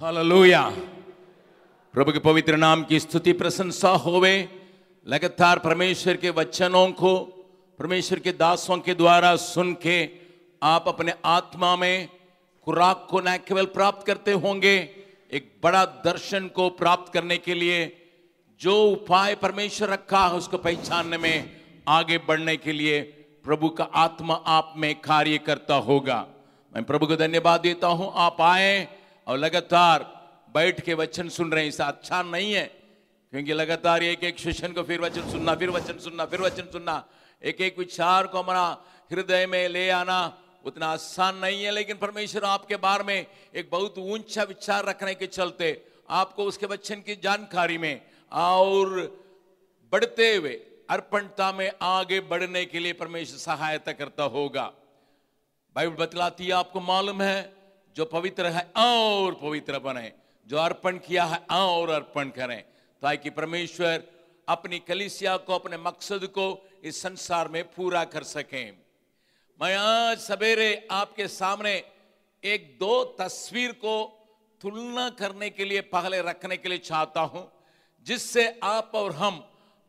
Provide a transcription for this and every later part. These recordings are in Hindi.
हालेलुया प्रभु के पवित्र नाम की स्तुति प्रशंसा होवे। लगातार परमेश्वर के वचनों को, परमेश्वर के दासों के द्वारा सुन के आप अपने आत्मा में खुराक को न केवल प्राप्त करते होंगे, एक बड़ा दर्शन को प्राप्त करने के लिए जो उपाय परमेश्वर रखा है उसको पहचानने में आगे बढ़ने के लिए प्रभु का आत्मा आप में कार्य करता होगा। मैं प्रभु को धन्यवाद देता हूँ। आप आए और लगातार बैठ के वचन सुन रहे हैं इससे अच्छा नहीं है, क्योंकि लगातार एक एक सेशन को फिर वचन सुनना, फिर वचन सुनना, फिर वचन सुनना एक एक विचार को हमारा हृदय में ले आना उतना आसान नहीं है, लेकिन परमेश्वर आपके बारे में एक बहुत ऊँचा विचार रखने के चलते आपको उसके वचन की जानकारी में और बढ़ते हुए, अर्पणता में आगे बढ़ने के लिए परमेश्वर सहायता करता होगा। बाइबल बतलाती है, आपको मालूम है जो पवित्र है, और पवित्र बने। जो अर्पण किया है, और अर्पण करें। ताकि परमेश्वर अपनी कलिसिया को, अपने मकसद को इस संसार में पूरा कर सकें। मैं आज सवेरे आपके सामने एक दो तस्वीर को तुलना करने के लिए, पहले रखने के लिए चाहता हूँ, जिससे आप और हम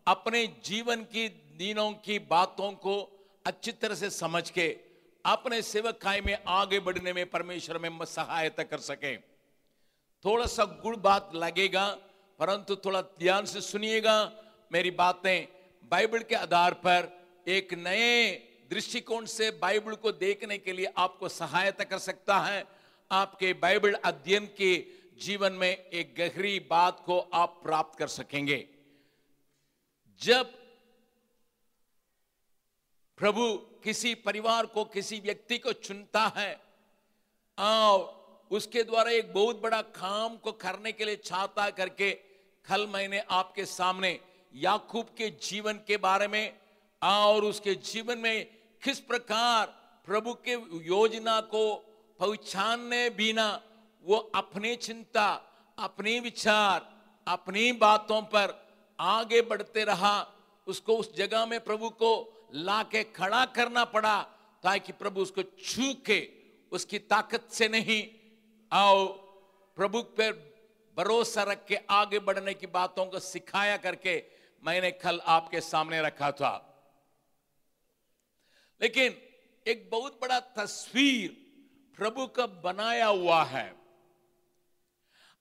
अपने जीवन की, दिनों की बातों को अच्छी तरह से समझ के अपने सेवकाई में आगे बढ़ने में परमेश्वर में सहायता कर सके। थोड़ा सा गुड़ बात लगेगा, परंतु थोड़ा ध्यान से सुनिएगा मेरी बातें। बाइबल के आधार पर एक नए दृष्टिकोण से बाइबल को देखने के लिए आपको सहायता कर सकता है। आपके बाइबल अध्ययन के जीवन में एक गहरी बात को आप प्राप्त कर सकेंगे। जब प्रभु किसी परिवार को, किसी व्यक्ति को चुनता है। और उसके द्वारा एक बहुत बड़ा काम को करने के लिए चाहता करके कल मैंने आपके सामने, याकूब के जीवन के बारे में और उसके जीवन में किस प्रकार प्रभु के योजना को पहचानने बिना वो अपनी चिंता, अपने विचार, अपनी बातों पर आगे बढ़ते रहा, उसको उस जगह में प्रभु को लाके खड़ा करना पड़ा ताकि प्रभु उसको छू के उसकी ताकत से नहीं। आओ, प्रभु पर भरोसा रख के आगे बढ़ने की बातों को सिखाया करके मैंने कल आपके सामने रखा था। लेकिन एक बहुत बड़ा तस्वीर प्रभु का बनाया हुआ है।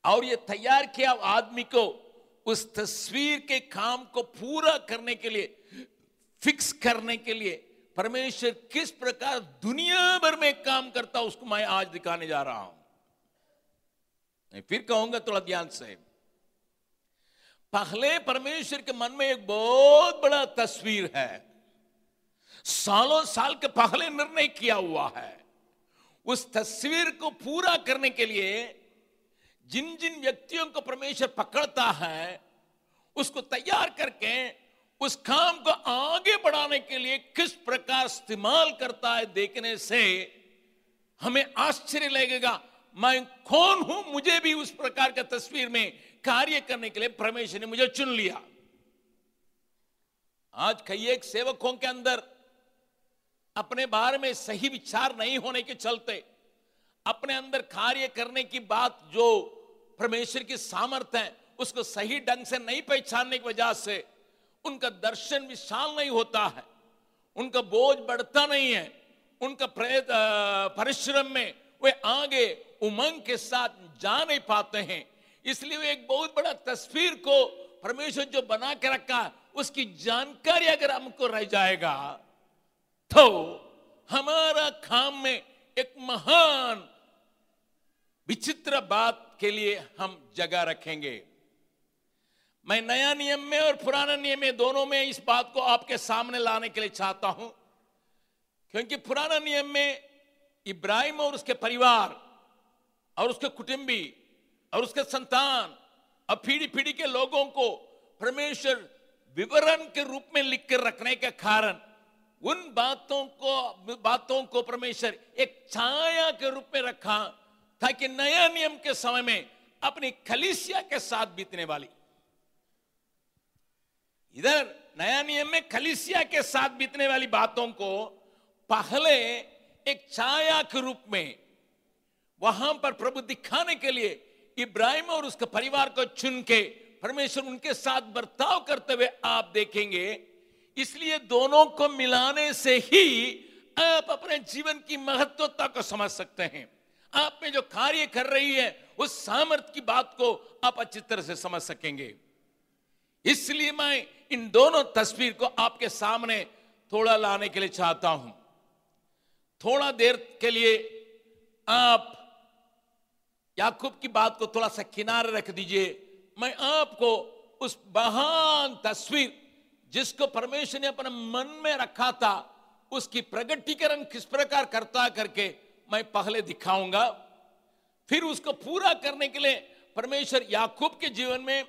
और ये तैयार किया आदमी को उस तस्वीर के काम को पूरा करने के लिए फिक्स करने के लिए परमेश्वर किस प्रकार दुनिया भर में काम करता उसको मैं आज दिखाने जा रहा हूँ। मैं फिर कहूँगा थोड़ा ध्यान से। पहले परमेश्वर के मन में एक बहुत बड़ा तस्वीर है। सालों साल के पहले निर्णय किया हुआ है। उस तस्वीर को पूरा करने के लिए जिन जिन व्यक्तियों को परमेश्वर पकड़ता है, उसको तैयार करके उस काम को आगे बढ़ाने के लिए किस प्रकार इस्तेमाल करता है देखने से हमें आश्चर्य लगेगा। मैं कौन हूँ? मुझे भी उस प्रकार का तस्वीर में कार्य करने के लिए परमेश्वर ने मुझे चुन लिया। आज कई एक सेवकों के अंदर अपने बारे में सही विचार नहीं होने के चलते, अपने अंदर कार्य करने की बात जो परमेश्वर की सामर्थ्य है, उसको सही ढंग से नहीं पहचानने की वजह से उनका दर्शन विशाल नहीं होता है। उनका बोझ बढ़ता नहीं है। उनका परिश्रम में वे आगे उमंग के साथ जा नहीं पाते हैं। इसलिए वे एक बहुत बड़ा तस्वीर को परमेश्वर जो बना के रखा, उसकी जानकारी अगर हमको रह जाएगा तो हमारा काम में एक महान विचित्र बात के लिए हम जगह रखेंगे। मैं नया नियम में और पुराना नियम में दोनों में इस बात को आपके सामने लाने के लिए चाहता हूँ। क्योंकि पुराना नियम में इब्राहिम और उसके परिवार और उसके कुटुंबी और उसके संतान और पीढ़ी पीढ़ी के लोगों को परमेश्वर विवरण के रूप में लिख कर रखने के कारण उन बातों को बातों को परमेश्वर एक छाया के रूप में रखा ताकि नया नियम के समय में अपनी खलिसिया के साथ बीतने वाली। इधर नया नियम में खलिसिया के साथ बीतने वाली बातों को पहले एक छाया के रूप में वहाँ पर प्रभु दिखाने के लिए इब्राहिम और उसके परिवार को चुन के परमेश्वर उनके साथ बर्ताव करते हुए आप देखेंगे, इसलिए दोनों को मिलाने से ही आप अपने जीवन की महत्वता को समझ सकते हैं। आप में जो कार्य कर रही है, उस सामर्थ्य की बात को आप अच्छी तरह से समझ सकेंगे। इसलिए मैं इन दोनों तस्वीर को आपके सामने थोड़ा लाने के लिए चाहता हूँ। थोड़ा देर के लिए आप याकूब की बात को थोड़ा सा किनारे रख दीजिए। मैं आपको उस महान तस्वीर जिसको परमेश्वर ने अपने मन में रखा था, उसकी प्रगटीकरण किस प्रकार करता करके मैं पहले दिखाऊँगा। फिर उसको पूरा करने के लिए परमेश्वर याकूब के जीवन में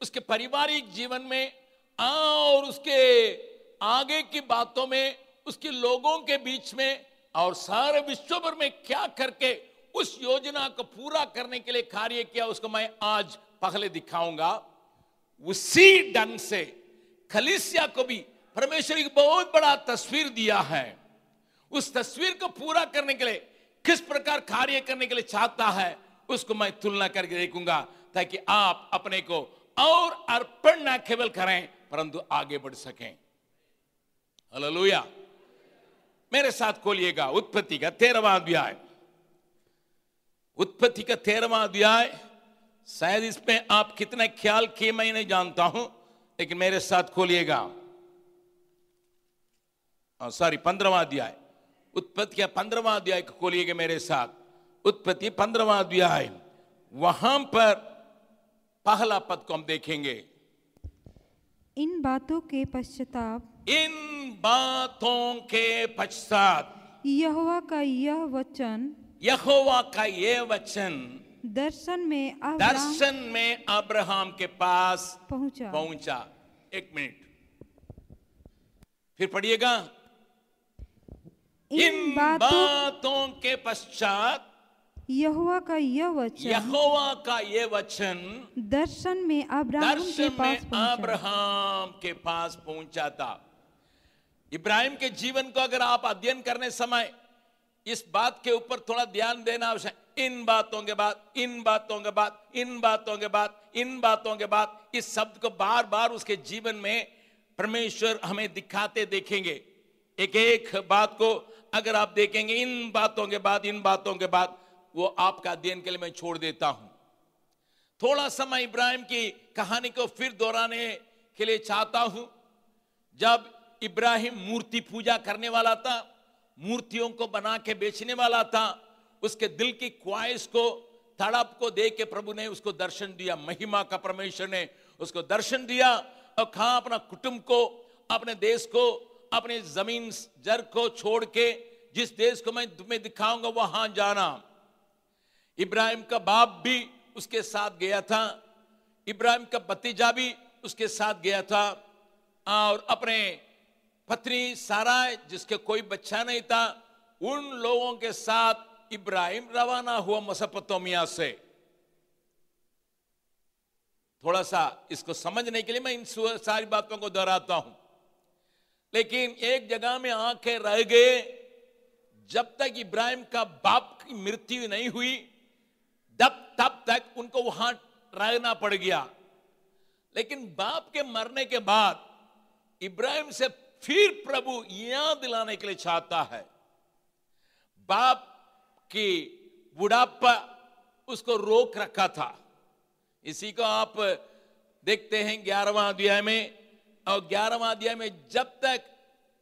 उसके पारिवारिक जीवन में और उसके आगे की बातों में, उसके लोगों के बीच में, और सारे विश्व भर में क्या करके उस योजना को पूरा करने के लिए कार्य किया, उसको मैं आज पहले दिखाऊँगा। उसी ढंग से खलिसिया को भी परमेश्वर एक बहुत बड़ा तस्वीर दिया है। उस तस्वीर को पूरा करने के लिए किस प्रकार कार्य करने के लिए चाहता है, उसको मैं तुलना करके देखूँगा, ताकि आप अपने को और अर्पण ना केवल करें, परंतु आगे बढ़ सकें। हालेलुया। मेरे साथ खोलिएगा, उत्पत्ति का तेरहवा अध्याय। उत्पत्ति का तेरहवा अध्याय, शायद इसमें आप कितने ख्याल किए मैं नहीं जानता हूँ, लेकिन मेरे साथ खोलिएगा। सॉरी पंद्रवा अध्याय। उत्पत्ति का पंद्रवा अध्याय खोलिएगा मेरे साथ। उत्पत्ति पंद्रवा अध्याय। वहाँ पर पहला पद को हम देखेंगे। इन बातों के पश्चाताप इन बातों के पश्चात यहोवा का यह वचन यहोवा का यह वचन दर्शन में दर्शन में अब्राहम के पास पहुँचा। पहुँचा। एक मिनट। फिर पढ़िएगा। इन इन बातों बातों के पश्चात यहोवा का यह वचन यहोवा का ये वचन दर्शन में अब्राहम के दर्शन पास में पहुँचा। अब्राहम के पास पहुँचा था। इब्राहिम के जीवन को अगर आप अध्ययन करने समय इस बात के ऊपर थोड़ा ध्यान देना आवश्यक इन बातों के बाद इन बातों के बाद इन बातों के बाद इन बातों के बाद इस शब्द को बार बार उसके जीवन में परमेश्वर हमें दिखाते देखेंगे। एक एक बात को अगर आप देखेंगे इन बातों के बाद इन बातों के बाद वो आपका अध्ययन के लिए मैं छोड़ देता हूँ। थोड़ा समय इब्राहिम की कहानी को फिर दोहराने के लिए चाहता हूँ। जब इब्राहिम मूर्ति पूजा करने वाला था, मूर्तियों को बना के बेचने वाला था, उसके दिल की ख्वाहिश को, तड़प को देख के प्रभु ने उसको दर्शन दिया, महिमा का परमेश्वर ने उसको दर्शन दिया और कहा अपना कुटुंब को, अपने देश को, अपने ज़मीन, जर को छोड़ के, जिस देश को मैं तुम्हें दिखाऊँगा, वहाँ जाना। इब्राहिम का बाप भी उसके साथ गया था। इब्राहिम का भतीजा भी उसके साथ गया था। और अपने पत्नी सारा जिसके कोई बच्चा नहीं था, उन लोगों के साथ इब्राहिम रवाना हुआ मसपतोमिया से। थोड़ा सा इसको समझने के लिए मैं इन सारी बातों को दोहराता हूँ। लेकिन एक जगह में आके रह गए, जब तक इब्राहिम का बाप की मृत्यु नहीं हुई तब तब तक उनको वहाँ रहना पड़ गया। लेकिन बाप के मरने के बाद इब्राहिम से फिर प्रभु याद दिलाने के लिए चाहता है। बाप की बुढ़ापा उसको रोक रखा था। इसी को आप देखते हैं ग्यारहवा अध्याय में। और ग्यारहवा अध्याय में जब तक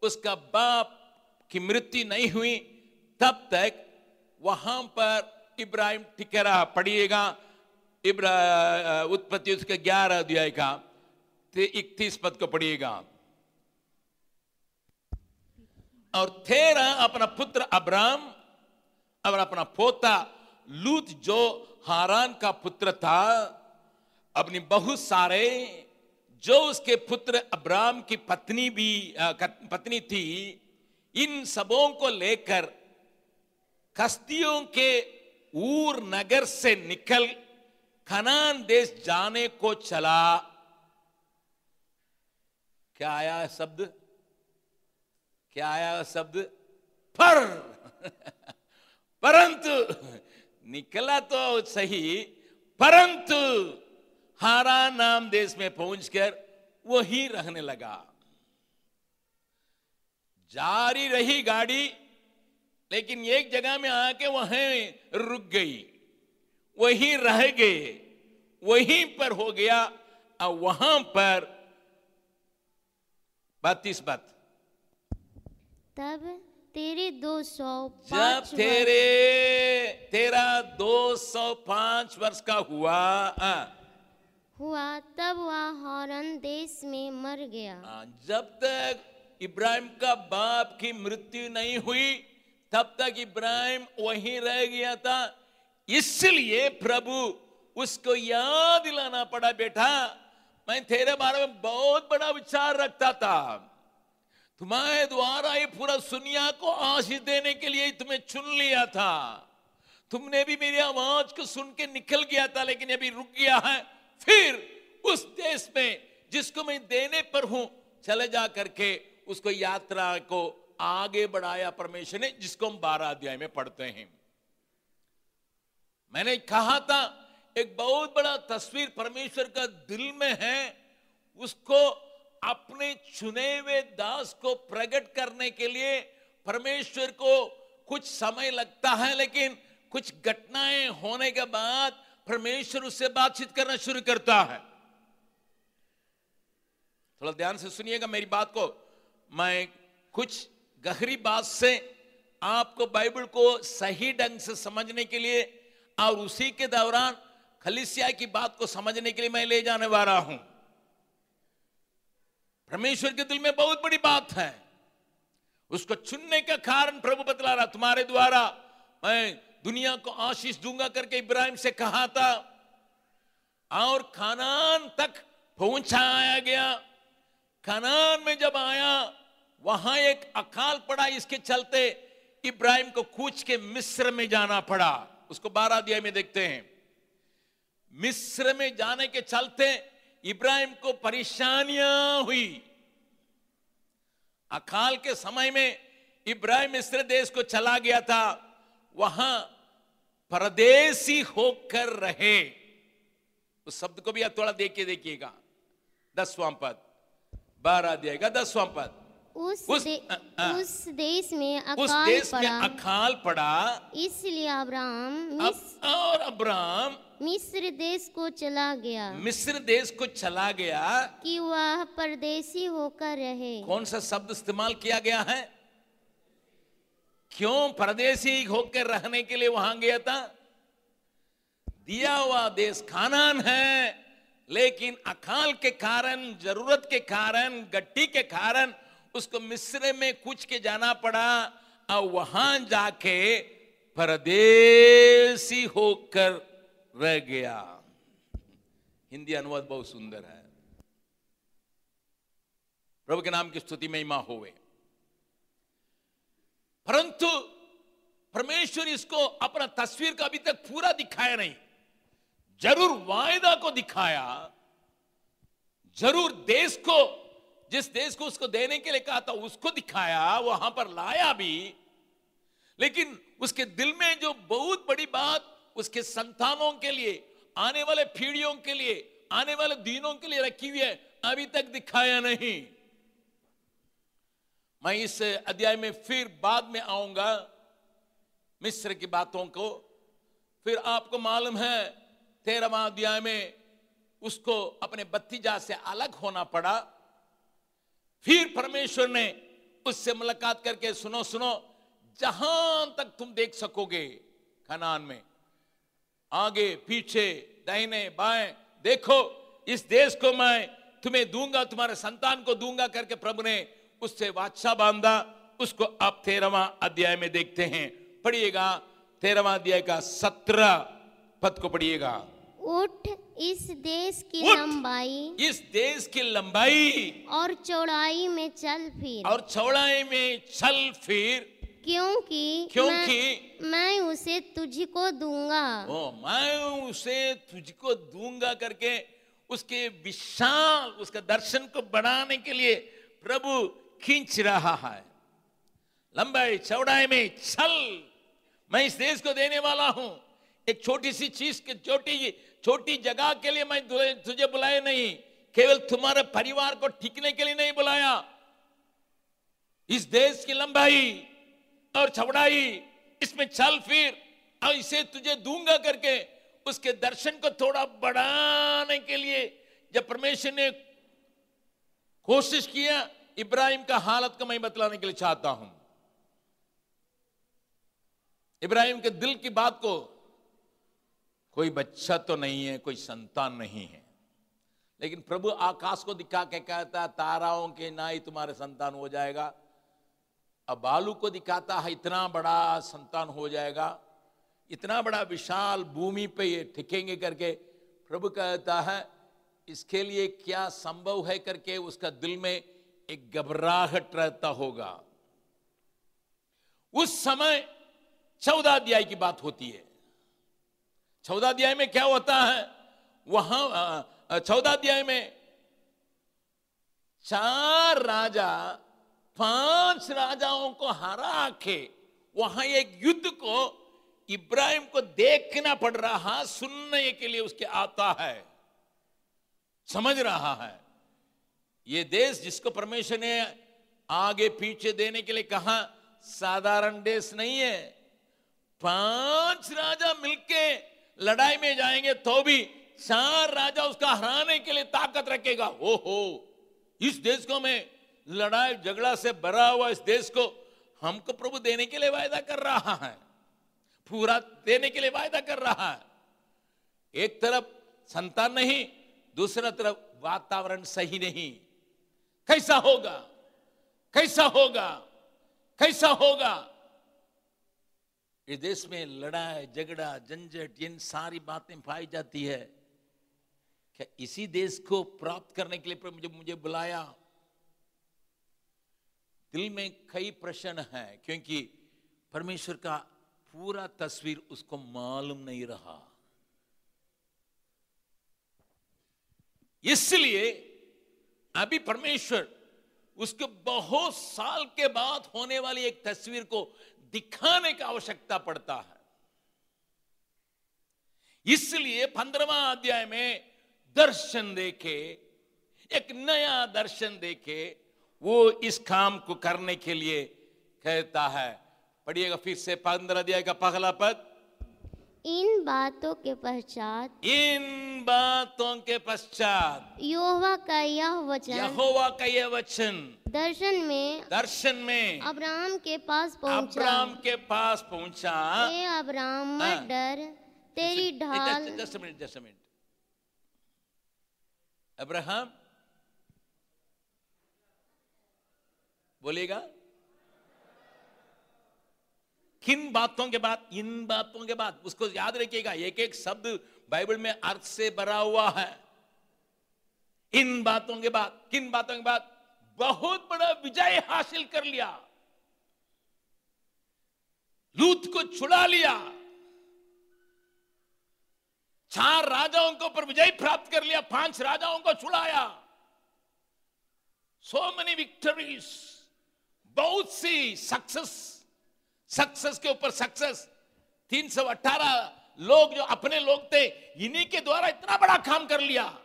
उसका बाप की मृत्यु नहीं हुई, तब तक वहाँ पर इब्राहिम टिके पढ़िएगा, इब्रा उत्पत्ति उसके ग्यारह अध्याय का इकतीस पद को पढ़िएगा। और तेरा अपना पुत्र अब्राम और अपना पोता लूत जो हारान का पुत्र था, अपनी बहुत सारे, जो उसके पुत्र अब्राम की पत्नी भी पत्नी थी, इन सबों को लेकर कस्तियों के ऊर नगर से निकल खनान देश जाने को चला। क्या आया शब्द? क्या आया शब्द? पर परंतु, निकला तो सही, परंतु, हारा नाम देश में पहुंचकर वही रहने लगा। जारी रही गाड़ी लेकिन एक जगह में आके वहीं रुक गई वहीं रह गए वहीं पर हो गया और वहाँ पर बत्तीस बात। तब तेरे दो सौ जब तेरे तेरा 205 वर्ष का हुआ आ, हुआ तब वह हॉरन देश में मर गया। आ, जब तक इब्राहिम का बाप की मृत्यु नहीं हुई तब तक इब्राहिम वहीं रह गया था। इसलिए प्रभु, उसको याद दिलाना पड़ा, बेटा। मैं तेरे बारे में बहुत बड़ा विचार रखता था। तुम्हारे द्वारा ये पूरा दुनिया को आशीष देने के लिए ही तुम्हें चुन लिया था। तुमने भी मेरी आवाज़ को सुन के निकल गया था, लेकिन अभी रुक गया है। फिर उस देश में जिसको मैं देने पर हूँ, चले जा करके उसको यात्रा को आगे बढ़ाया परमेश्वर ने, जिसको हम बारह अध्याय में पढ़ते हैं। मैंने कहा था, एक बहुत बड़ा तस्वीर परमेश्वर का दिल में है, उसको अपने चुने हुए दास को प्रकट करने के लिए परमेश्वर को कुछ समय लगता है, लेकिन कुछ घटनाएँ होने के बाद परमेश्वर उससे बातचीत करना शुरू करता है। थोड़ा ध्यान से सुनिएगा मेरी बात को। मैं कुछ गहरी बात से आपको बाइबल को सही ढंग से समझने के लिए और उसी के दौरान खलिसिया की बात को समझने के लिए मैं ले जाने वाला हूँ। परमेश्वर के दिल में बहुत बड़ी बात है। उसको चुनने का कारण प्रभु बतला रहा तुम्हारे द्वारा मैं दुनिया को आशीष दूँगा करके इब्राहिम से कहा था, और खानान तक पहुँचाया गया। खानान में जब आया वहाँ एक अकाल पड़ा इसके चलते इब्राहिम को कूच के मिस्र में जाना पड़ा। उसको बारह अध्याय में देखते हैं। मिस्र में जाने के चलते इब्राहिम को परेशानियाँ हुई। अकाल के समय में इब्राहिम मिस्र देश को चला गया था। वहाँ परदेसी होकर रहे। उस शब्द को भी आप थोड़ा देख के देखिएगा। दसवां पद। बारह अध्याय दसवां पद। उस उस- दे, अ- अ- उस देश में अकाल उस देश में पड़ा। अकाल पड़ा। इसलिए अब्राहम अब और अब्राम मिस्र देश को चला गया। मिस्र देश को चला गया। कि वह परदेशी होकर रहे। कौन सा शब्द इस्तेमाल किया गया है? क्यों परदेशी होकर रहने के लिए वहाँ गया था? दिया हुआ देश खानान है लेकिन अकाल के कारण ज़रूरत के कारण गट्टी के कारण उसको मिस्र में कुछ के जाना पड़ा। और वहाँ जाके परदेसी होकर रह गया। हिंदी अनुवाद बहुत सुंदर है। प्रभु के नाम की स्तुति में महिमा होवे। परंतु परमेश्वर इसको अपना तस्वीर का अभी तक पूरा दिखाया नहीं। ज़रूर वायदा को दिखाया। ज़रूर देश को जिस देश को उसको देने के लिए कहा था, उसको दिखाया, वहाँ पर लाया भी। लेकिन उसके दिल में जो बहुत बड़ी बात, उसके संतानों के लिए, आने वाले पीढ़ियों के लिए, आने वाले दिनों के लिए रखी हुई है, अभी तक दिखाया नहीं। मैं इस अध्याय में फिर बाद में आऊँगा, मिस्र की बातों को। फिर आपको मालूम है, तेरहवा अध्याय में उसको अपने बत्तीजा से अलग होना पड़ा। फिर परमेश्वर ने उससे मुलाकात करके, सुनो सुनो, जहाँ तक तुम देख सकोगे खनान में, आगे, पीछे, दाहिने, बाएँ, देखो, इस देश को मैं तुम्हें दूँगा, तुम्हारे संतान को दूँगा करके प्रभु ने उससे वाचा बांधा, उसको आप तेरहवा अध्याय में देखते हैं। पढ़िएगा, तेरहवा अध्याय का सत्रह पद को पढ़िएगा। उठ इस देश की लंबाई इस देश की लंबाई। और चौड़ाई में चल फिर। और चौड़ाई में चल फिर। क्योंकि क्योंकि मैं, मैं उसे तुझको दूँगा। ओ मैं उसे तुझको दूँगा करके उसके विशाल उसका दर्शन को बढ़ाने के लिए प्रभु खींच रहा है। लंबाई चौड़ाई में चल। मैं इस देश को देने वाला हूँ। एक छोटी सी चीज़ के छोटी छोटी जगह के लिए मैं तुझे- बुलाया नहीं, केवल तुम्हारे परिवार को टिकने के लिए नहीं बुलाया। इस देश की लंबाई और चौड़ाई, इसमें चल फिर, और इसे तुझे दूँगा करके, उसके दर्शन को थोड़ा बढ़ाने के लिए जब परमेश्वर ने कोशिश किया, इब्राहिम का हालत को मैं बतलाने के लिए चाहता हूँ। इब्राहिम के दिल की बात को कोई बच्चा तो नहीं है, कोई संतान नहीं है। लेकिन प्रभु आकाश को दिखा के कहता है ताराओं के ना ही तुम्हारे संतान हो जाएगा। अब बालू को दिखाता, है, इतना बड़ा संतान हो जाएगा। इतना बड़ा विशाल भूमि पे ये टिकेंगे करके, प्रभु कहता है, इसके लिए क्या संभव है करके उसका दिल में एक घबराहट रहता होगा। उस समय चौदह अध्याय की बात होती है। चौदह अध्याय में क्या होता है? वहाँ चौदह अध्याय में चार राजा, पाँच राजाओं को हरा के वहाँ एक युद्ध को इब्राहिम को देखना पड़ रहा, सुनने के लिए उसके आता है। समझ रहा है? ये देश जिसको परमेश्वर ने आगे पीछे देने के लिए कहा, साधारण देश नहीं है। पाँच राजा मिलके लड़ाई में जाएँगे तो भी चार राजा उसका हराने के लिए ताकत रखेगा। हो हो इस देश को मैं लड़ाई झगड़ा से भरा हुआ इस देश को हमको प्रभु देने के लिए वायदा कर रहा है। पूरा देने के लिए वायदा कर रहा है। एक तरफ़ संतान नहीं, दूसरा तरफ़ वातावरण सही नहीं। कैसा होगा? कैसा होगा? कैसा होगा? इस देश में लड़ाई, झगड़ा, झंझट इन सारी बातें पाई जाती है। क्या इसी देश को प्राप्त करने के लिए मुझे मुझे बुलाया? दिल में कई प्रश्न हैं, क्योंकि परमेश्वर का पूरा तस्वीर उसको मालूम नहीं रहा। इसलिए अभी परमेश्वर उसके बहुत साल के बाद होने वाली एक तस्वीर को दिखाने का आवश्यकता पड़ता है। इसलिए पंद्रवा अध्याय में दर्शन देखे, एक नया दर्शन देखे, वो इस काम को करने के लिए कहता है। पढ़िएगा फिर से पंद्रह अध्याय का पहला पद। इन बातों के पश्चात इन बातों के पश्चात यहोवा का यह वचन यहोवा का यह वचन दर्शन में दर्शन में अब्राहम के पास पहुँचा। अब्राम के पास पहुँचा। हे अब्राहम हाँ। मत डर तेरी ढाल just minute just minute. Abraham बोलिएगा। किन बातों के बाद, इन बातों के बाद, उसको याद रखिएगा एक एक शब्द बाइबल में अर्थ से भरा हुआ है। इन बातों के बाद, किन बातों के बाद? बहुत बड़ा विजय हासिल कर लिया। लूत को छुड़ा लिया। चार राजाओं के ऊपर विजय प्राप्त कर लिया, पाँच राजाओं को छुड़ाया। सो मेनी विक्टरीज बहुत सी सक्सेस सक्सेस के ऊपर सक्सेस 318 लोग जो अपने लोग थे, इन्हीं के द्वारा इतना बड़ा काम कर लिया।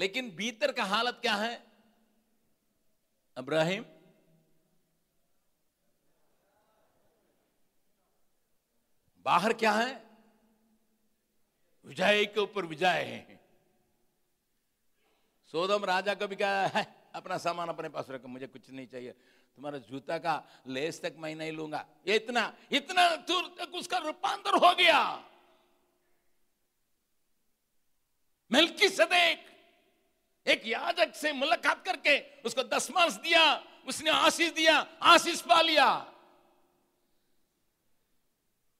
लेकिन भीतर का हालत क्या है? अब्राहिम? बाहर क्या है? विजय के ऊपर विजय है। सोदम राजा को भी कहा, है, अपना सामान अपने पास रखो, मुझे कुछ नहीं चाहिए। तुम्हारा जूता का लेस तक मैं नहीं लूँगा ये इतना इतना दूर तक उसका रूपांतर हो गया मिल्की सदेक एक याजक से मुलाकात करके उसको दसमांश दिया उसने आशीष दिया आशीष पा लिया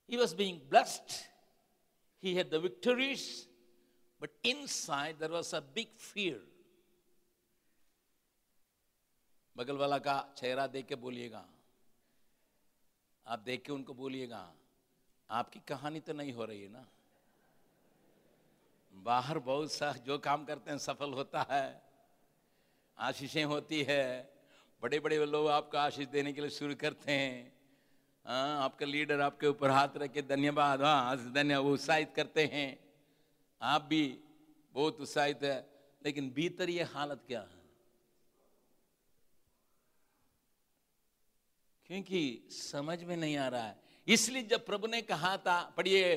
He was being blessed. He had the victories, but inside there was a big fear. बगल वाला का चेहरा देख के बोलिएगा। आप देख के उनको बोलिएगा, आपकी कहानी तो नहीं हो रही है ना? बाहर बहुत सा जो काम करते हैं, सफल होता है, आशीषें होती है बड़े बड़े लोग आपको आशीष देने के लिए शुरू करते हैं। हाँ आपका लीडर आपके ऊपर हाथ रख के धन्यवाद हाँ धन्यवाद उत्साहित करते हैं। आप भी बहुत उत्साहित है, लेकिन भीतर ये हालत क्या है? क्योंकि समझ में नहीं आ रहा है। इसलिए जब प्रभु ने कहा था पढ़िए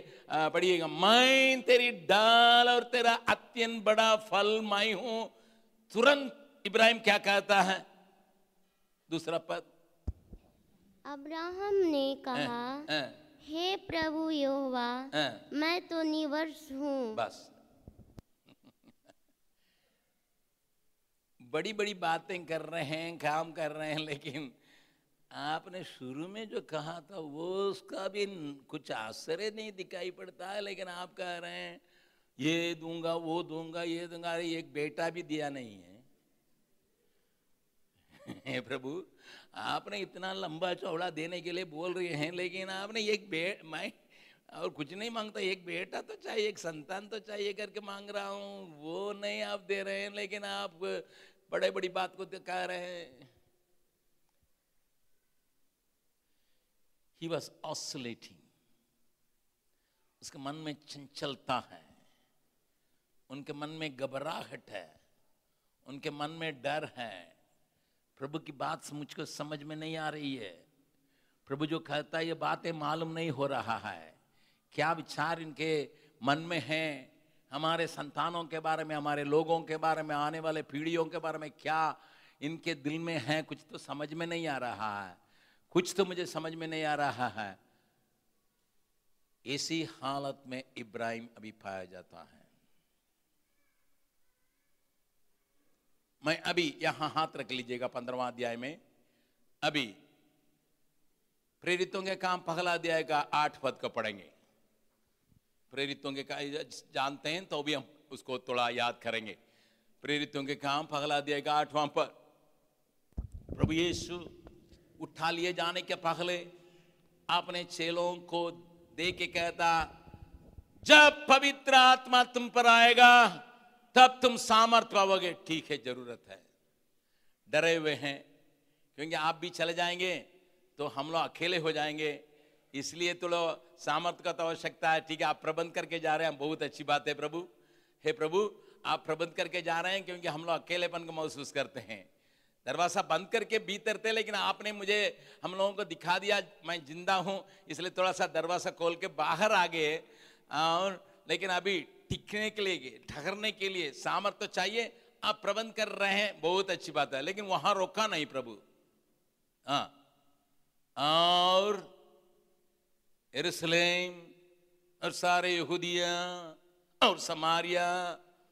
पढ़िएगा मैं तेरी डाल और तेरा अत्यंत बड़ा फल मैं हूँ। तुरंत इब्राहिम क्या कहता है? दूसरा पद। अब्राहम ने कहा हाँ, हे। प्रभु यहोवा हाँ, मैं तो निवर्ष हूँ। बस। बड़ी बड़ी बातें कर रहे हैं काम कर रहे हैं लेकिन आपने शुरू में जो कहा था, वो उसका भी कुछ आश्चर्य नहीं दिखाई पड़ता है, लेकिन आप कह रहे हैं, ये दूँगा, वो दूँगा, ये दूँगा, अरे, एक बेटा भी दिया नहीं है। प्रभु, आपने इतना लंबा चौड़ा देने के लिए बोल रहे हैं, लेकिन आपने एक बे, मैं, और कुछ नहीं माँगता, एक बेटा तो चाहिए, एक संतान तो चाहिए करके मांग रहा हूँ, वो नहीं आप दे रहे हैं, लेकिन आप बड़े बड़ी बात को कह रहे हैं। ही वॉज़ ऑसलेटिंग उसके मन में चंचलता है। उनके मन में घबराहट है। उनके मन में डर है। प्रभु की बात मुझको समझ में नहीं आ रही है। प्रभु जो कहता है, ये बातें मालूम नहीं हो रहा है। क्या विचार इनके मन में है? हमारे संतानों के बारे में, हमारे लोगों के बारे में, आने वाले पीढ़ियों के बारे में क्या इनके दिल में है? कुछ तो समझ में नहीं आ रहा है। कुछ तो मुझे समझ में नहीं आ रहा है। ऐसी हालत में इब्राहिम अभी पाया जाता है। मैं अभी यहाँ हाथ रख लीजिएगा पंद्रवा अध्याय में। अभी प्रेरितों के काम पहला अध्याय का आठ पद को पढ़ेंगे। प्रेरितों के का जानते हैं तो भी हम उसको थोड़ा याद करेंगे। प्रेरितों के काम पहला अध्याय का आठवां पद। प्रभु यीशु उठा लिए जाने के पहले अपने चेलों को दे के कहता, जब पवित्र आत्मा तुम पर आएगा, तब तुम सामर्थ पाओगे। ठीक है, ज़रूरत है। डरे हुए हैं, क्योंकि आप भी चले जाएँगे तो हम लोग अकेले हो जाएँगे। इसलिए तो लो सामर्थ्य का तो आवश्यकता है। ठीक है, आप प्रबंध करके जा रहे हैं। बहुत अच्छी बात है, प्रभु। हे प्रभु, आप प्रबंध करके जा रहे हैं, क्योंकि हम लोग अकेलेपन को महसूस करते हैं। दरवाज़ा बंद करके भीतर थे, लेकिन आपने मुझे, हम लोगों को दिखा दिया, मैं ज़िंदा हूँ, इसलिए थोड़ा सा दरवाज़ा खोल के बाहर आ गए। और लेकिन अभी टिकने के लिए, ठहरने के लिए सामर्थ्य तो चाहिए, आप प्रबंध कर रहे हैं, बहुत अच्छी बात है, लेकिन वहाँ रोका नहीं प्रभु। हाँ और यरूशलेम, और सारे यहूदिया, और समारिया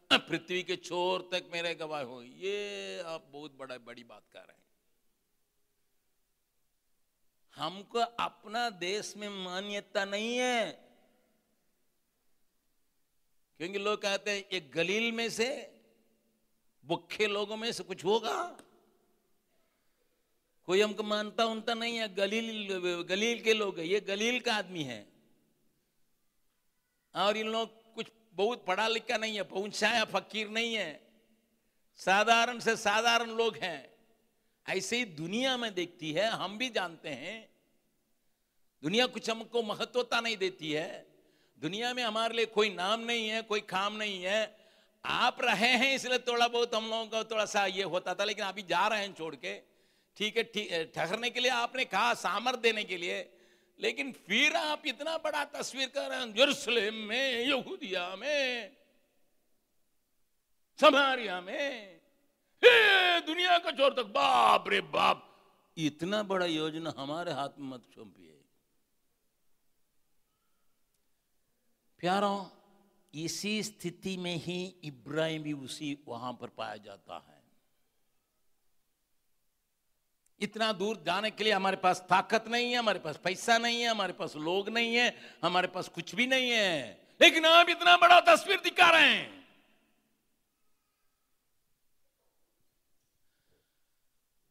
पृथ्वी के छोर तक मेरे गवाह हो ये आप बहुत बड़ा, बड़ी बात कर रहे हैं। हमको अपना देश में मान्यता नहीं है। क्योंकि लोग कहते हैं ये गलील में से, भुखे लोगों में से कुछ होगा। कोई हमको मानता उनता नहीं है, गलील गलील के लोग है। ये गलील का आदमी है। और इन लोग बहुत पढ़ा लिखा नहीं है, पहुँचाया फकीर नहीं है। साधारण से साधारण लोग हैं। ऐसे ही दुनिया में देखती है, हम भी जानते हैं। दुनिया कुछ हमको महत्वता नहीं देती है। दुनिया में हमारे लिए कोई नाम नहीं है, कोई काम नहीं है। आप रहे हैं, इसलिए थोड़ा बहुत हम लोगों का थोड़ा सा ये होता था, लेकिन अभी जा रहे हैं छोड़ के। ठीक है ठहरने के लिए आपने कहा, सामर्थ देने के लिए। लेकिन फिर आप इतना बड़ा तस्वीर कर रहे हैं, यरूशलेम में, यहूदिया में, समारिया में। हे दुनिया का छोर तक, बाप रे बाप, इतना बड़ा योजना हमारे हाथ में मत सौंपिए प्यारों, इसी स्थिति में ही इब्राहिम भी उसी वहाँ पर पाया जाता है। इतना दूर जाने के लिए हमारे पास ताकत नहीं है, हमारे पास पैसा नहीं है, हमारे पास लोग नहीं है, हमारे पास कुछ भी नहीं है। लेकिन आप इतना बड़ा तस्वीर दिखा रहे हैं।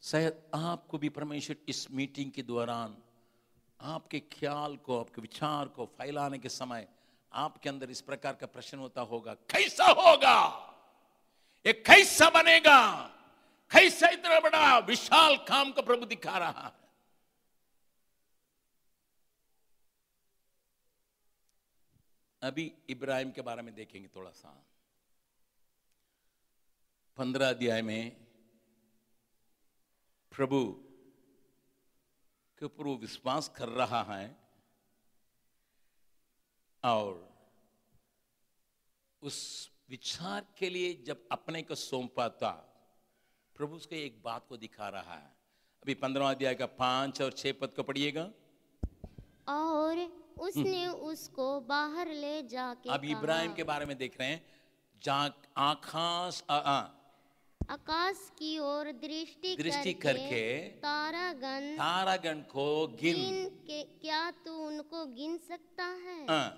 शायद आपको भी परमेश्वर इस मीटिंग के दौरान, आपके ख्याल को, आपके विचार को फैलाने के समय आपके अंदर इस प्रकार का प्रश्न होता होगा, कैसा होगा? ये कैसा बनेगा? कैसा इतना बड़ा विशाल काम का प्रभु दिखा रहा है। अभी इब्राहिम के बारे में देखेंगे थोड़ा सा। पंद्रह अध्याय में प्रभु के ऊपर वो विश्वास कर रहा है और उस विचार के लिए जब अपने को सौंपाता प्रभु उसके एक बात को दिखा रहा है। अभी पंद्रह अध्याय का पाँच और छह पद को पढ़िएगा। और उसने उसको बाहर ले जाके अब इब्राहिम के बारे में देख रहे हैं। जहाँ आकाश आकाश की ओर दृष्टि दृष्टि करके करके तारागण तारागण को गिन। गिन के क्या तू उनको गिन सकता है? आ,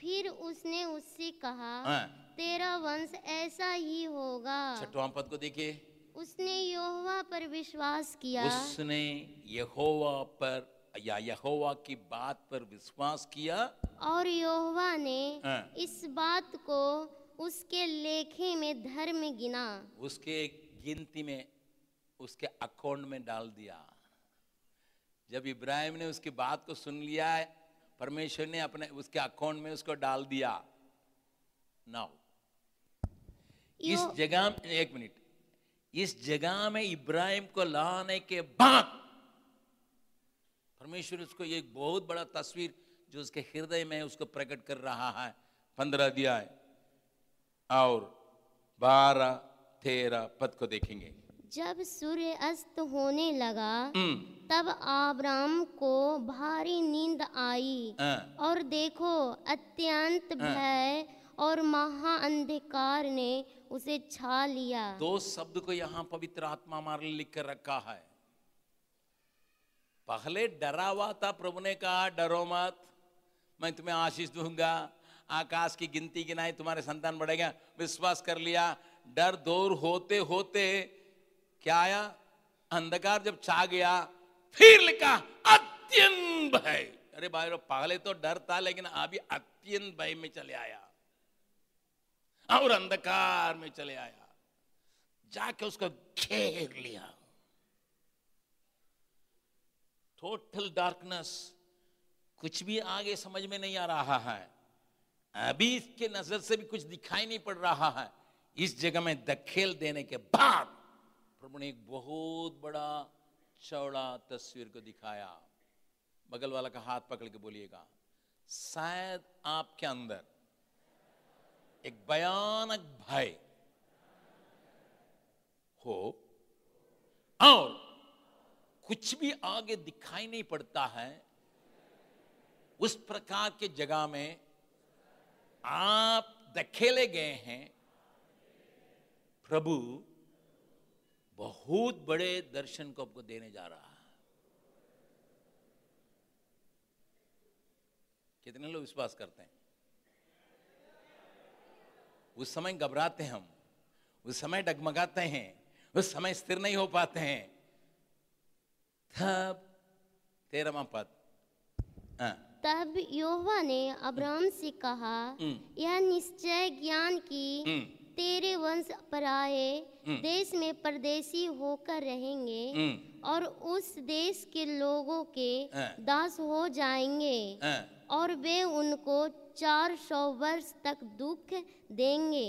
फिर उसने उससे कहा आ, तेरा वंश ऐसा ही होगा। छठवां पद को देखिए। उसने यहोवा पर विश्वास किया। उसने यहोवा पर या यहोवा की बात पर विश्वास किया। और यहोवा ने हाँ। इस बात को उसके लेखे में धर्म गिना। उसके गिनती में उसके अकाउंट में डाल दिया। जब इब्राहिम ने उसकी बात को सुन लिया है परमेश्वर ने अपने उसके अकाउंट में उसको डाल दिया। नाउ इस जगह एक मिनट। इस जगह में इब्राहिम को लाने के बाद परमेश्वर उसको एक बहुत बड़ा तस्वीर जो उसके हृदय में है, उसको प्रकट कर रहा है। पंद्रह अध्याय और बारह तेरह पद को देखेंगे। जब सूर्य अस्त होने लगा हम्म, तब आब्राम को भारी नींद आई हाँ, और देखो अत्यंत भय और महा अंधकार ने उसे छा लिया। दो शब्द को यहाँ पवित्र आत्मा हमारे लिख कर रखा है। पहले डरा हुआ था प्रभु ने कहा, डरो मत, मैं तुम्हें आशीष दूँगा, आकाश की गिनती गिनाई तुम्हारे संतान बढ़ेगा। विश्वास कर लिया, डर दूर होते होते क्या आया? अंधकार जब छा गया, फिर लिखा, अत्यंत भय। अरे भाई, पहले तो डर था, लेकिन अभी अत्यंत भय में चले आया। और अंधकार में चले आया। जाके उसको घेर लिया। टोटल डार्कनेस कुछ भी आगे समझ में नहीं आ रहा है। अभी इसके नज़र से भी कुछ दिखाई नहीं पड़ रहा है। इस जगह में दखेल देने के बाद प्रभु ने एक बहुत बड़ा चौड़ा तस्वीर को दिखाया। बगल वाला का हाथ पकड़ के बोलिएगा, शायद आपके अंदर एक भयानक भय हो और कुछ भी आगे दिखाई नहीं पड़ता है, उस प्रकार के जगह में आप धकेले गए हैं। प्रभु बहुत बड़े दर्शन को आपको देने जा रहा है। कितने लोग विश्वास करते हैं? उस समय घबराते हम उस समय डगमगाते हैं उस समय स्थिर नहीं हो पाते हैं। तब तेरहवा पद। हाँ, तब यहोवा ने अब्राम से कहा हम्म, यह निश्चय ज्ञान की हम्म, तेरे वंश पराए देश में परदेशी होकर रहेंगे हम्म, और उस देश के लोगों के हाँ। दास हो जाएँगे हाँ, और वे उनको चार सौ वर्ष तक दुख देंगे।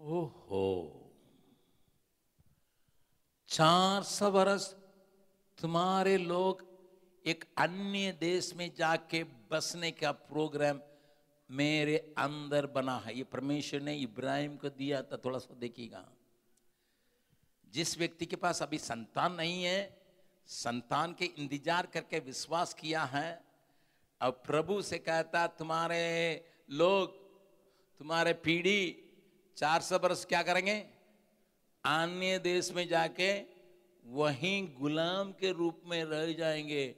ओहो। चार सौ वर्ष तुम्हारे लोग एक अन्य देश में जाके बसने का प्रोग्राम मेरे अंदर बना है। ये परमेश्वर ने इब्राहिम को दिया था, थोड़ा सा देखिएगा। जिस व्यक्ति के पास अभी संतान नहीं है, संतान के इंतज़ार करके विश्वास किया है और प्रभु से कहता, तुम्हारे लोग, तुम्हारे पीढ़ी चार सौ बरस क्या करेंगे? अन्य देश में जाके वहीं गुलाम के रूप में रह जाएँगे।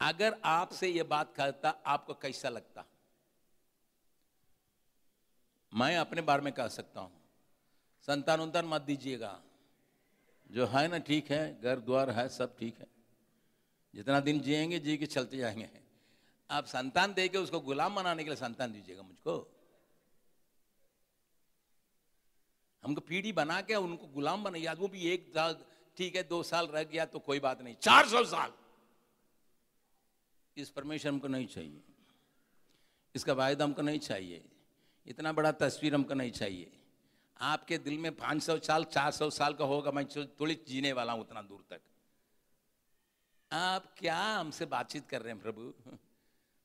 अगर आपसे ये बात कहता, आपको कैसा लगता? मैं अपने बारे में कह सकता हूँ। संतान उन्तान मत दीजिएगा। जो है ना ठीक है घर द्वार है, सब ठीक है। जितना दिन जिएँगे, जी के चलते जाएँगे। आप संतान दे के उसको गुलाम बनाने के लिए संतान दीजिएगा मुझको। हमको पीढ़ी बना के उनको गुलाम बनाइए वो भी एक ठीक है, दो साल रह गया तो कोई बात नहीं, चार सौ साल। इस परमेश्वर हमको नहीं चाहिए। इसका वायदा हमको नहीं चाहिए। इतना बड़ा तस्वीर हमको नहीं चाहिए। आपके दिल में 500 साल 400 साल का होगा, मैं थोड़ी जीने वाला हूँ उतना दूर तक। आप क्या हमसे बातचीत कर रहे हैं प्रभु?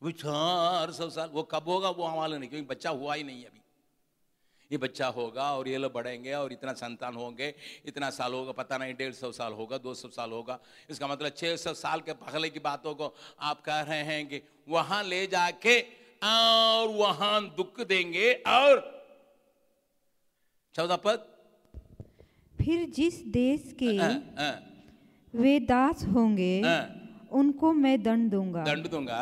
वो चार सौ साल वो कब होगा वो हमारे नहीं क्योंकि बच्चा हुआ ही नहीं अभी। ये बच्चा होगा और ये लोग बढ़ेंगे और इतना संतान होंगे इतना साल होगा पता नहीं डेढ़ सौ साल होगा दो सौ साल होगा। इसका मतलब छह सौ साल के पहले की बातों को आप कह रहे हैं कि वहाँ ले जाके और वहाँ दुख देंगे और चौदह पद। फिर जिस देश के हाँ, हाँ, वे दास होंगे हाँ, उनको मैं दंड दूँगा। दंड दूँगा।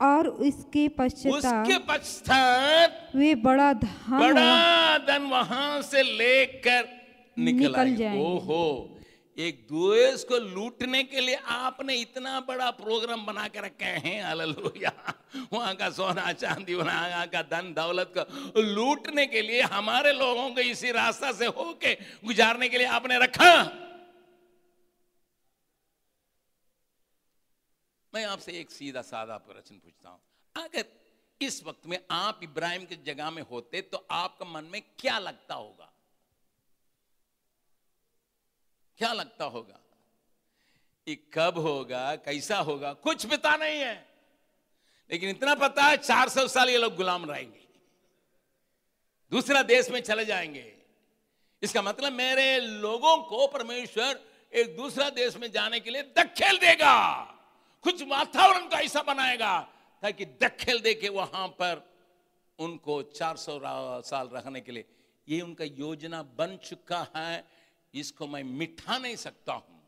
और इसके पश्चाताप उसके पश्चात वे बड़ा धन बड़ा धन वहाँ से लेकर निकल निकल जाएँगे। ओहो एक देश को लूटने के लिए आपने इतना बड़ा प्रोग्राम बना के रखे हैं हालेलुया। वहाँ का सोना चांदी वहाँ का धन दौलत को लूटने के लिए हमारे लोगों को इसी रास्ता से होके गुजारने के लिए आपने रखा। मैं आपसे एक सीधा साधा प्रश्न पूछता हूँ। अगर इस वक्त में आप इब्राहिम की जगह में होते तो आपका मन में क्या लगता होगा? क्या लगता होगा? ये कब होगा, कैसा होगा? कुछ पता नहीं है। लेकिन इतना पता है 400 साल ये लोग गुलाम रहेंगे। दूसरा देश में चले जाएँगे। इसका मतलब मेरे लोगों को परमेश्वर एक दूसरा देश में जाने के लिए दखेल देगा। कुछ वातावरण का ऐसा बनाएगा, ताकि दखेल दे के वहाँ पर उनको 400 रा- साल रहने के लिए। ये उनका योजना बन चुका है, इसको मैं मिठा नहीं सकता हूँ।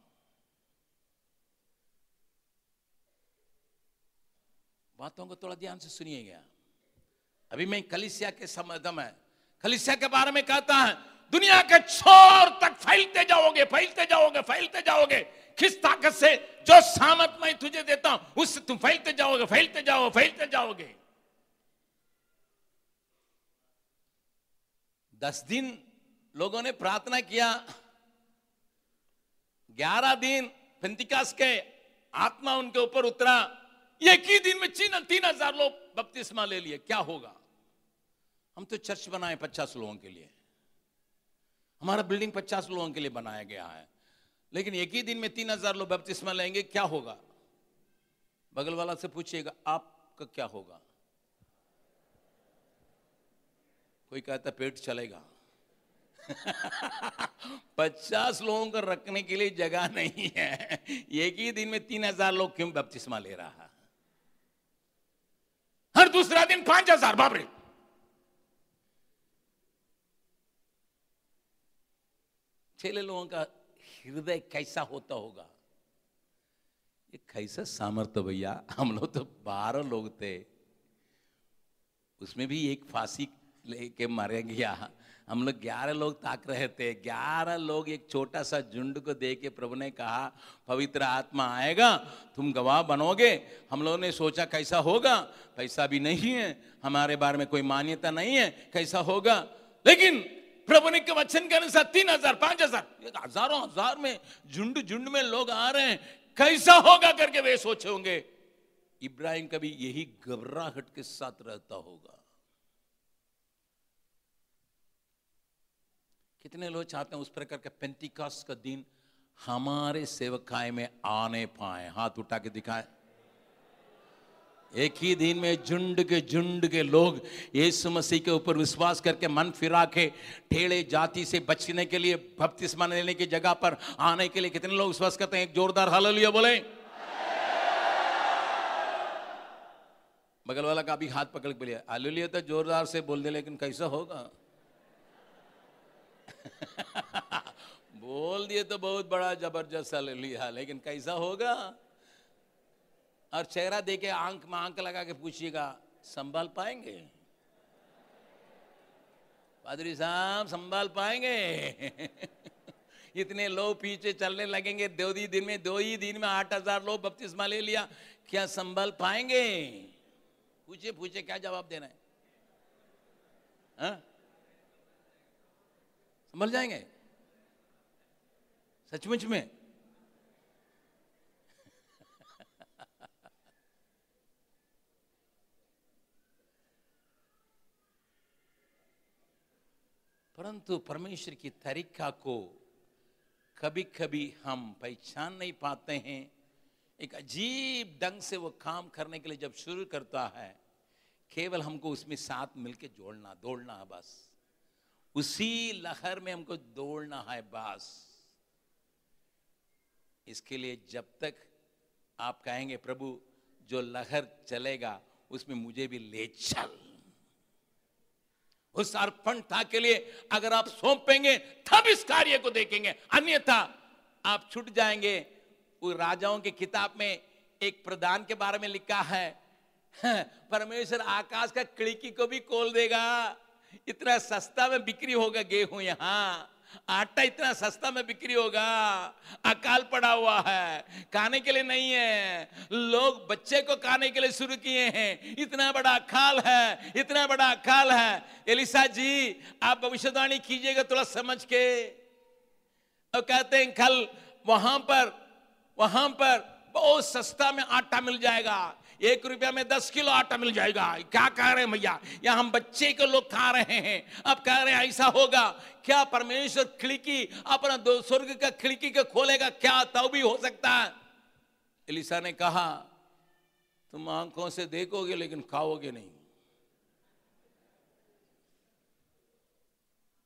बातों को थोड़ा ध्यान से सुनिएगा। अभी मैं कलिसिया के समदम है कलिसिया के बारे में कहता है, दुनिया के छोर तक फैलते जाओगे फैलते जाओगे फैलते जाओगे। किस ताकत से? जो सामत मैं तुझे देता हूँ उससे तुम फैलते जाओगे, फैलते जाओ फैलते जाओगे। दस दिन लोगों ने प्रार्थना किया। ग्यारह दिन पेंतिकास के आत्मा उनके ऊपर उतरा। एक ही दिन में तीन तीन हज़ार लोग बपतिस्मा ले लिए। क्या होगा? हम तो चर्च बनाए पचास लोगों के लिए। हमारा बिल्डिंग पचास लोगों के लिए बनाया गया है। लेकिन एक ही दिन में तीन हज़ार लोग बपतिस्मा लेंगे, क्या होगा? बगल वाला से पूछिएगा, आपका क्या होगा? कोई कहता, पेट चलेगा। पचास लोगों को रखने के लिए जगह नहीं है। एक ही दिन में तीन हज़ार लोग क्यों बपतिस्मा ले रहा? हर दूसरा दिन पाँच हज़ार बाबरे चेले लोगों का हृदय कैसा होता होगा? ये कैसा सामर्थ्य भैया? हम लोग तो बारह लोग थे। उसमें भी एक फांसी लेके मारा गया। हम लोग ग्यारह लोग ताक रहे थे। ग्यारह लोग एक छोटा सा झुंड को दे के प्रभु ने कहा, पवित्र आत्मा आएगा, तुम गवाह बनोगे। हम लोगों ने सोचा, कैसा होगा? पैसा भी नहीं है। हमारे बारे में कोई मान्यता नहीं है। कैसा होगा? लेकिन प्रभु ने के वचन के अनुसार तीन हज़ार, पाँच हज़ार। हज़ारों, हज़ार में झुंड झुंड में लोग आ रहे हैं। कैसा होगा करके वे सोचे होंगे? इब्राहिम कभी यही घबराहट के साथ रहता होगा। कितने लोग चाहते हैं उस प्रकार का पेंतिकास का दिन हमारे सेवकाय में आने पाए, हाथ उठा के दिखाए। एक ही दिन में झुंड के झुंड के लोग यीशु मसीह के ऊपर विश्वास करके मन फिरा के ठेड़े जाति से बचने के लिए बपतिस्मा लेने की जगह पर आने के लिए कितने लोग विश्वास करते हैं? एक जोरदार हालेलुया बोले। बगल वाला का भी हाथ पकड़ के हालेलुया तो जोरदार से बोल दे, लेकिन कैसा होगा? बोल दिए तो बहुत बड़ा ज़बरदस्त हालेलुया, लेकिन कैसा होगा? और चेहरा देके आँख में आँख लगा के पूछिएगा, संभाल पाएँगे? पादरी साहब, संभाल पाएँगे? इतने लोग पीछे चलने लगेंगे, दो ही दिन में, दो ही दिन में आठ हज़ार लोग बपतिस्मा ले लिया, क्या संभाल पाएँगे? पूछे पूछे क्या जवाब देना है? हाँ? संभल जाएँगे? सचमुच में? परंतु परमेश्वर की तरीका को कभी कभी हम पहचान नहीं पाते हैं। एक अजीब ढंग से वो काम करने के लिए जब शुरू करता है, केवल हमको उसमें साथ मिलके जोड़ना, दौड़ना है बस। उसी लहर में हमको दौड़ना है बस। इसके लिए जब तक आप कहेंगे, प्रभु, जो लहर चलेगा, उसमें मुझे भी ले चल। उस अर्पणता के लिए अगर आप सौंपेंगे, तब इस कार्य को देखेंगे। अन्यथा आप छूट जाएँगे। वो राजाओं की किताब में एक प्रधान के बारे में लिखा है, परमेश्वर आकाश का खिड़की को भी खोल देगा। इतना सस्ता में बिक्री होगा गेहूँ यहाँ। आटा इतना सस्ता में बिक्री होगा, अकाल पड़ा हुआ है, खाने के लिए नहीं है। लोग बच्चे को खाने के लिए शुरू किए हैं, इतना बड़ा अकाल है, इतना बड़ा अकाल है। एलिसा जी, आप भविष्यवाणी कीजिएगा थोड़ा समझ के। और कहते हैं, कल वहाँ पर वहाँ पर बहुत सस्ता में आटा मिल जाएगा। एक रुपया में दस किलो आटा मिल जाएगा। क्या कह रहे हैं भैया? या हम बच्चे के लोग खा रहे हैं। अब कह रहे हैं, ऐसा होगा। क्या परमेश्वर खिड़की, अपना दो स्वर्ग का खिड़की के खोलेगा? क्या तब भी हो सकता है? एलिसा ने कहा, तुम आँखों से देखोगे, लेकिन खाओगे नहीं।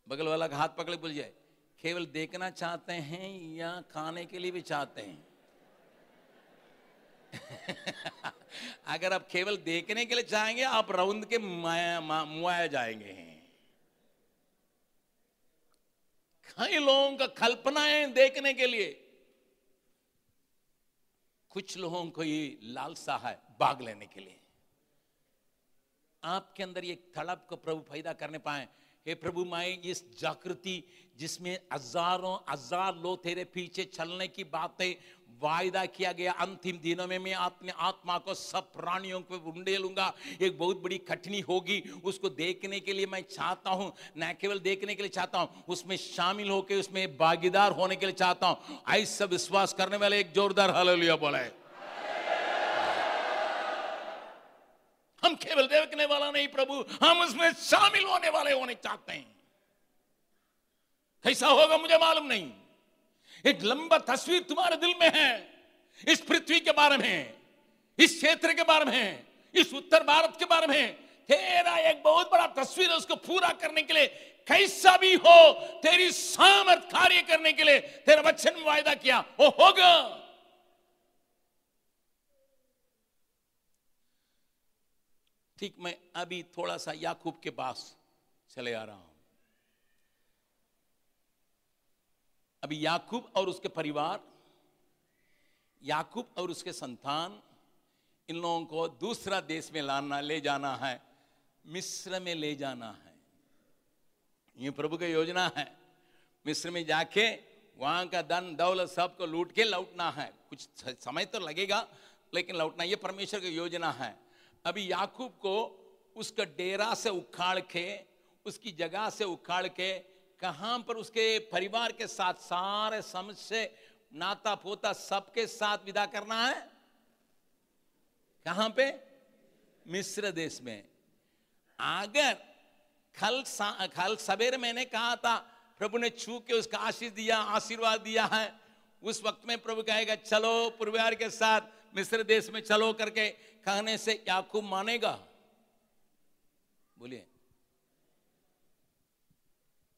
बगल वाला का हाथ पकड़े, बोल जाए, केवल देखना चाहते हैं या खाने के लिए भी चाहते हैं? अगर आप केवल देखने के लिए चाहेंगे आप राउंड के मुआया जाएँगे। कई लोगों का कल्पनाएँ देखने के लिए। कुछ लोगों को ये लालसा है भाग लेने के लिए। आपके अंदर ये तड़प को प्रभु पैदा करने पाए। हे प्रभु माए इस जागृति जिसमें हज़ारों, हज़ार लोग तेरे पीछे चलने की बातें वायदा किया गया, अंतिम दिनों में मैं अपने आत्मा को सब प्राणियों को उंडे लूँगा। एक बहुत बड़ी कठिनी होगी, उसको देखने के लिए मैं चाहता हूँ, न केवल देखने के लिए चाहता हूँ, उसमें शामिल होकर उसमें भागीदार होने के लिए चाहता हूँ। ऐसा विश्वास करने वाले एक जोरदार हलोलिया बोला बोले। केवल देखने वाला नहीं प्रभु, हम उसमें शामिल होने वाले होने चाहते हैं। कैसा होगा मुझे मालूम नहीं। एक लंबा तस्वीर तुम्हारे दिल में है, इस पृथ्वी के बारे में, इस क्षेत्र के बारे में, इस उत्तर भारत के बारे में। तेरा एक बहुत बड़ा तस्वीर है उसको पूरा करने के लिए, कैसा भी हो, तेरी सामर्थ कार्य करने के लिए तेरा वचन में वायदा किया, वो होगा। ठीक, मैं अभी थोड़ा सा याकूब के पास चले आ रहा हूँ। अभी याकूब और उसके परिवार, याकूब और उसके संतान, इन लोगों को दूसरा देश में लाना, ले जाना है, मिस्र में ले जाना है। ये प्रभु की योजना है, मिस्र में जाके वहाँ का धन, दौलत सबको लूट के लौटना है। कुछ समय तो लगेगा, लेकिन लौटना, ये परमेश्वर की योजना है। अभी याकूब को उसका डेरा से उखाड़ के, उसकी जगह से उखाड़ के, कहाँ पर उसके परिवार के साथ सारे समझ से नाता पोता सबके साथ विदा करना है? कहाँ पे? मिस्र देश में। अगर कल कल सवेरे मैंने कहा था, प्रभु ने छू के उसका आशीष दिया, आशीर्वाद दिया है, उस वक्त में प्रभु कहेगा, चलो, परिवार के साथ मिस्र देश में चलो करके कहने से याकूब मानेगा? बोलिए।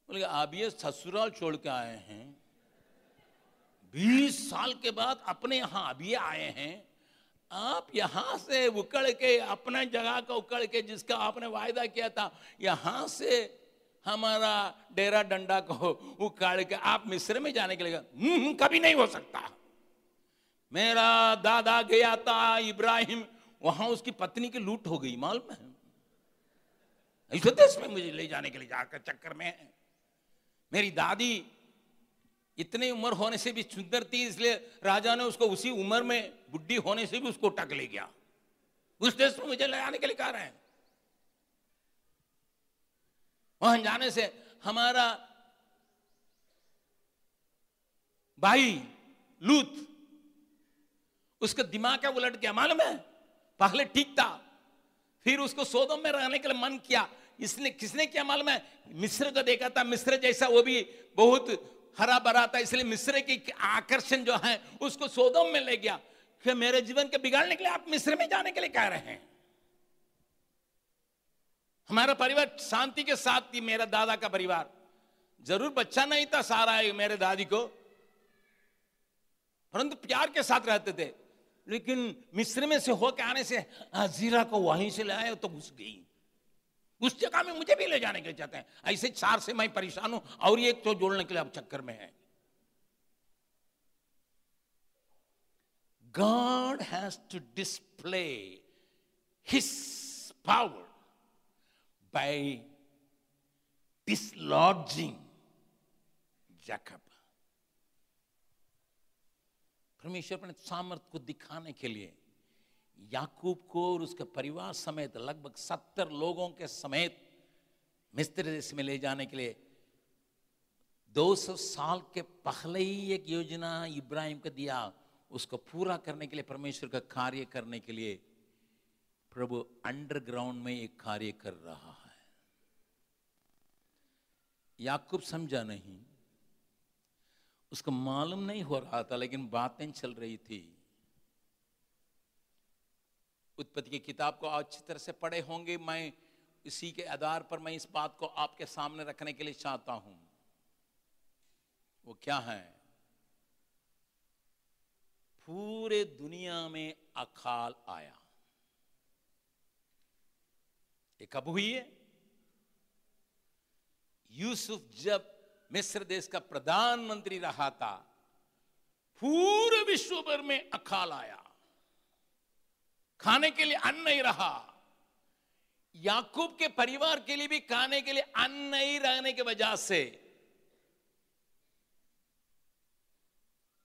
बोले आप ये ससुराल छोड़ के आए हैं। बीस साल के बाद अपने यहाँ अभी आए हैं। आप यहाँ से उकड़ के, अपने जगह का उकड़ के जिसका आपने वायदा किया था, यहाँ से हमारा डेरा डंडा को उखाड़ के आप मिस्र में जाने के लिए कभी नहीं हो सकता। मेरा दादा गया था इब्राहिम, वहाँ उसकी पत्नी की लूट हो गई, मालूम है? ऐसे देश में मुझे ले जाने के लिए जाकर चक्कर में मेरी दादी इतनी उम्र होने से भी सुंदर थी, इसलिए राजा ने उसको उसी उम्र में बुढ़ी होने से भी उसको टक ले गया। उस देश में मुझे ले जाने के लिए कह रहे हैं। वहाँ जाने से हमारा भाई लूत उसका दिमाग क्या उलट गया, मालूम है? पहले ठीक था, फिर उसको सोदम में रहने के लिए मन किया। इसने, किसने क्या मालूम है? मिस्र को देखा था, मिस्र जैसा वो भी बहुत हरा भरा था, इसलिए मिस्र की आकर्षण जो है, उसको सोदोम में ले गया। कि मेरे जीवन के बिगाड़ने के लिए आप मिस्र में जाने के लिए कह रहे हैं? हमारा परिवार शांति के साथ थी, मेरा दादा का परिवार। ज़रूर बच्चा नहीं था सारा, मेरे दादी को। परंतु प्यार के साथ रहते थे। लेकिन मिस्र में से होके आने से जीरा को वहीं से लाए तो घुस गई। उस जगह में मुझे भी ले जाने के लिए चाहते हैं। ऐसे चार से मैं परेशान हूँ, और एक तो जोड़ने के लिए अब चक्कर में है। God has to display His power by dislodging Jacob. परमेश्वर अपने सामर्थ्य को दिखाने के लिए याकूब को और उसके परिवार समेत लगभग सत्तर लोगों के समेत मिस्र देश में ले जाने के लिए 200 साल के पहले ही एक योजना इब्राहिम को दिया। उसको पूरा करने के लिए, परमेश्वर का कार्य करने के लिए प्रभु अंडरग्राउंड में एक कार्य कर रहा है। याकूब समझा नहीं उसको मालूम नहीं हो रहा था, लेकिन बातें चल रही थी। उत्पत्ति की किताब को अच्छी तरह से पढ़े होंगे। मैं इसी के आधार पर मैं इस बात को आपके सामने रखने के लिए चाहता हूँ। वो क्या है? पूरे दुनिया में अकाल आया। ये कब हुई है? यूसुफ जब मिस्र देश का प्रधानमंत्री रहा था, पूरे विश्व भर में अकाल आया। खाने के लिए अन्न नहीं रहा। याकूब के परिवार के लिए भी खाने के लिए अन्न नहीं रहने की वजह से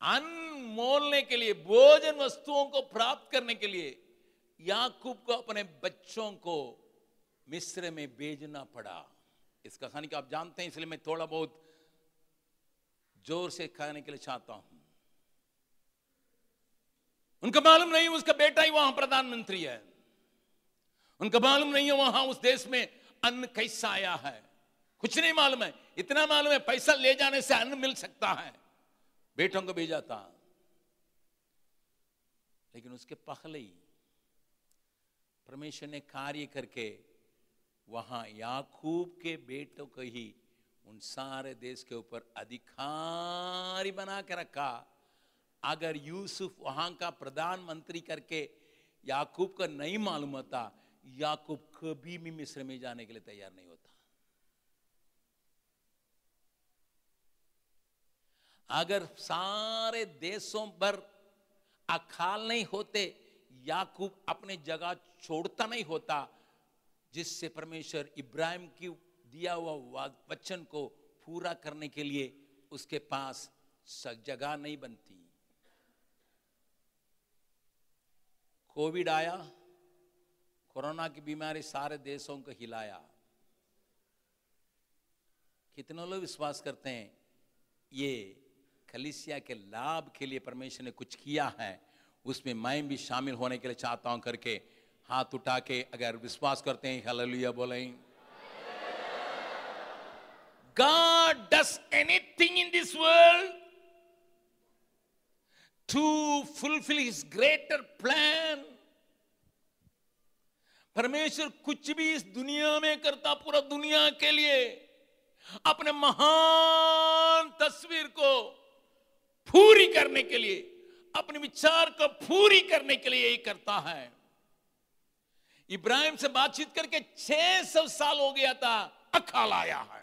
अन्न मोलने के लिए, भोजन वस्तुओं को प्राप्त करने के लिए याकूब को अपने बच्चों को मिस्र में भेजना पड़ा। इस कहानी को आप जानते हैं, इसलिए मैं थोड़ा बहुत ज़ोर से खाने के लिए चाहता हूँ। उनका मालूम नहीं उसका बेटा ही वहाँ प्रधानमंत्री है। उनका मालूम नहीं है वहाँ उस देश में अन्न कैसा आया है। कुछ नहीं मालूम है। इतना मालूम है पैसा ले जाने से अन्न मिल सकता है। बेटों को भेजा था। लेकिन उसके पहले ही परमेश्वर ने कार्य करके वहाँ याकूब के बेटों को ही उन सारे देश के ऊपर अधिकारी बना के रखा। अगर यूसुफ वहाँ का प्रधानमंत्री करके याकूब का नहीं मालूम होता, याकूब कभी भी मिस्र में जाने के लिए तैयार नहीं होता। अगर सारे देशों पर अखाल नहीं होते, याकूब अपने जगह छोड़ता नहीं होता, जिससे परमेश्वर इब्राहिम की दिया हुआ वचन को पूरा करने के लिए उसके पास जगह नहीं बनती। कोविड आया, कोरोना की बीमारी सारे देशों को हिलाया। कितने लोग विश्वास करते हैं, ये कलिसिया के लाभ के लिए परमेश्वर ने कुछ किया है, उसमें मैं भी शामिल होने के लिए चाहता हूँ करके हाथ उठा के अगर विश्वास करते हैं, हालेलुया बोले। God does anything in this world to fulfill his greater plan. परमेश्वर कुछ भी इस दुनिया में करता, पूरा दुनिया के लिए अपने महान तस्वीर को पूरी करने के लिए, अपने विचार को पूरी करने के लिए यही करता है इब्राहिम से बातचीत करके 600 साल हो गया था, अकाल आया है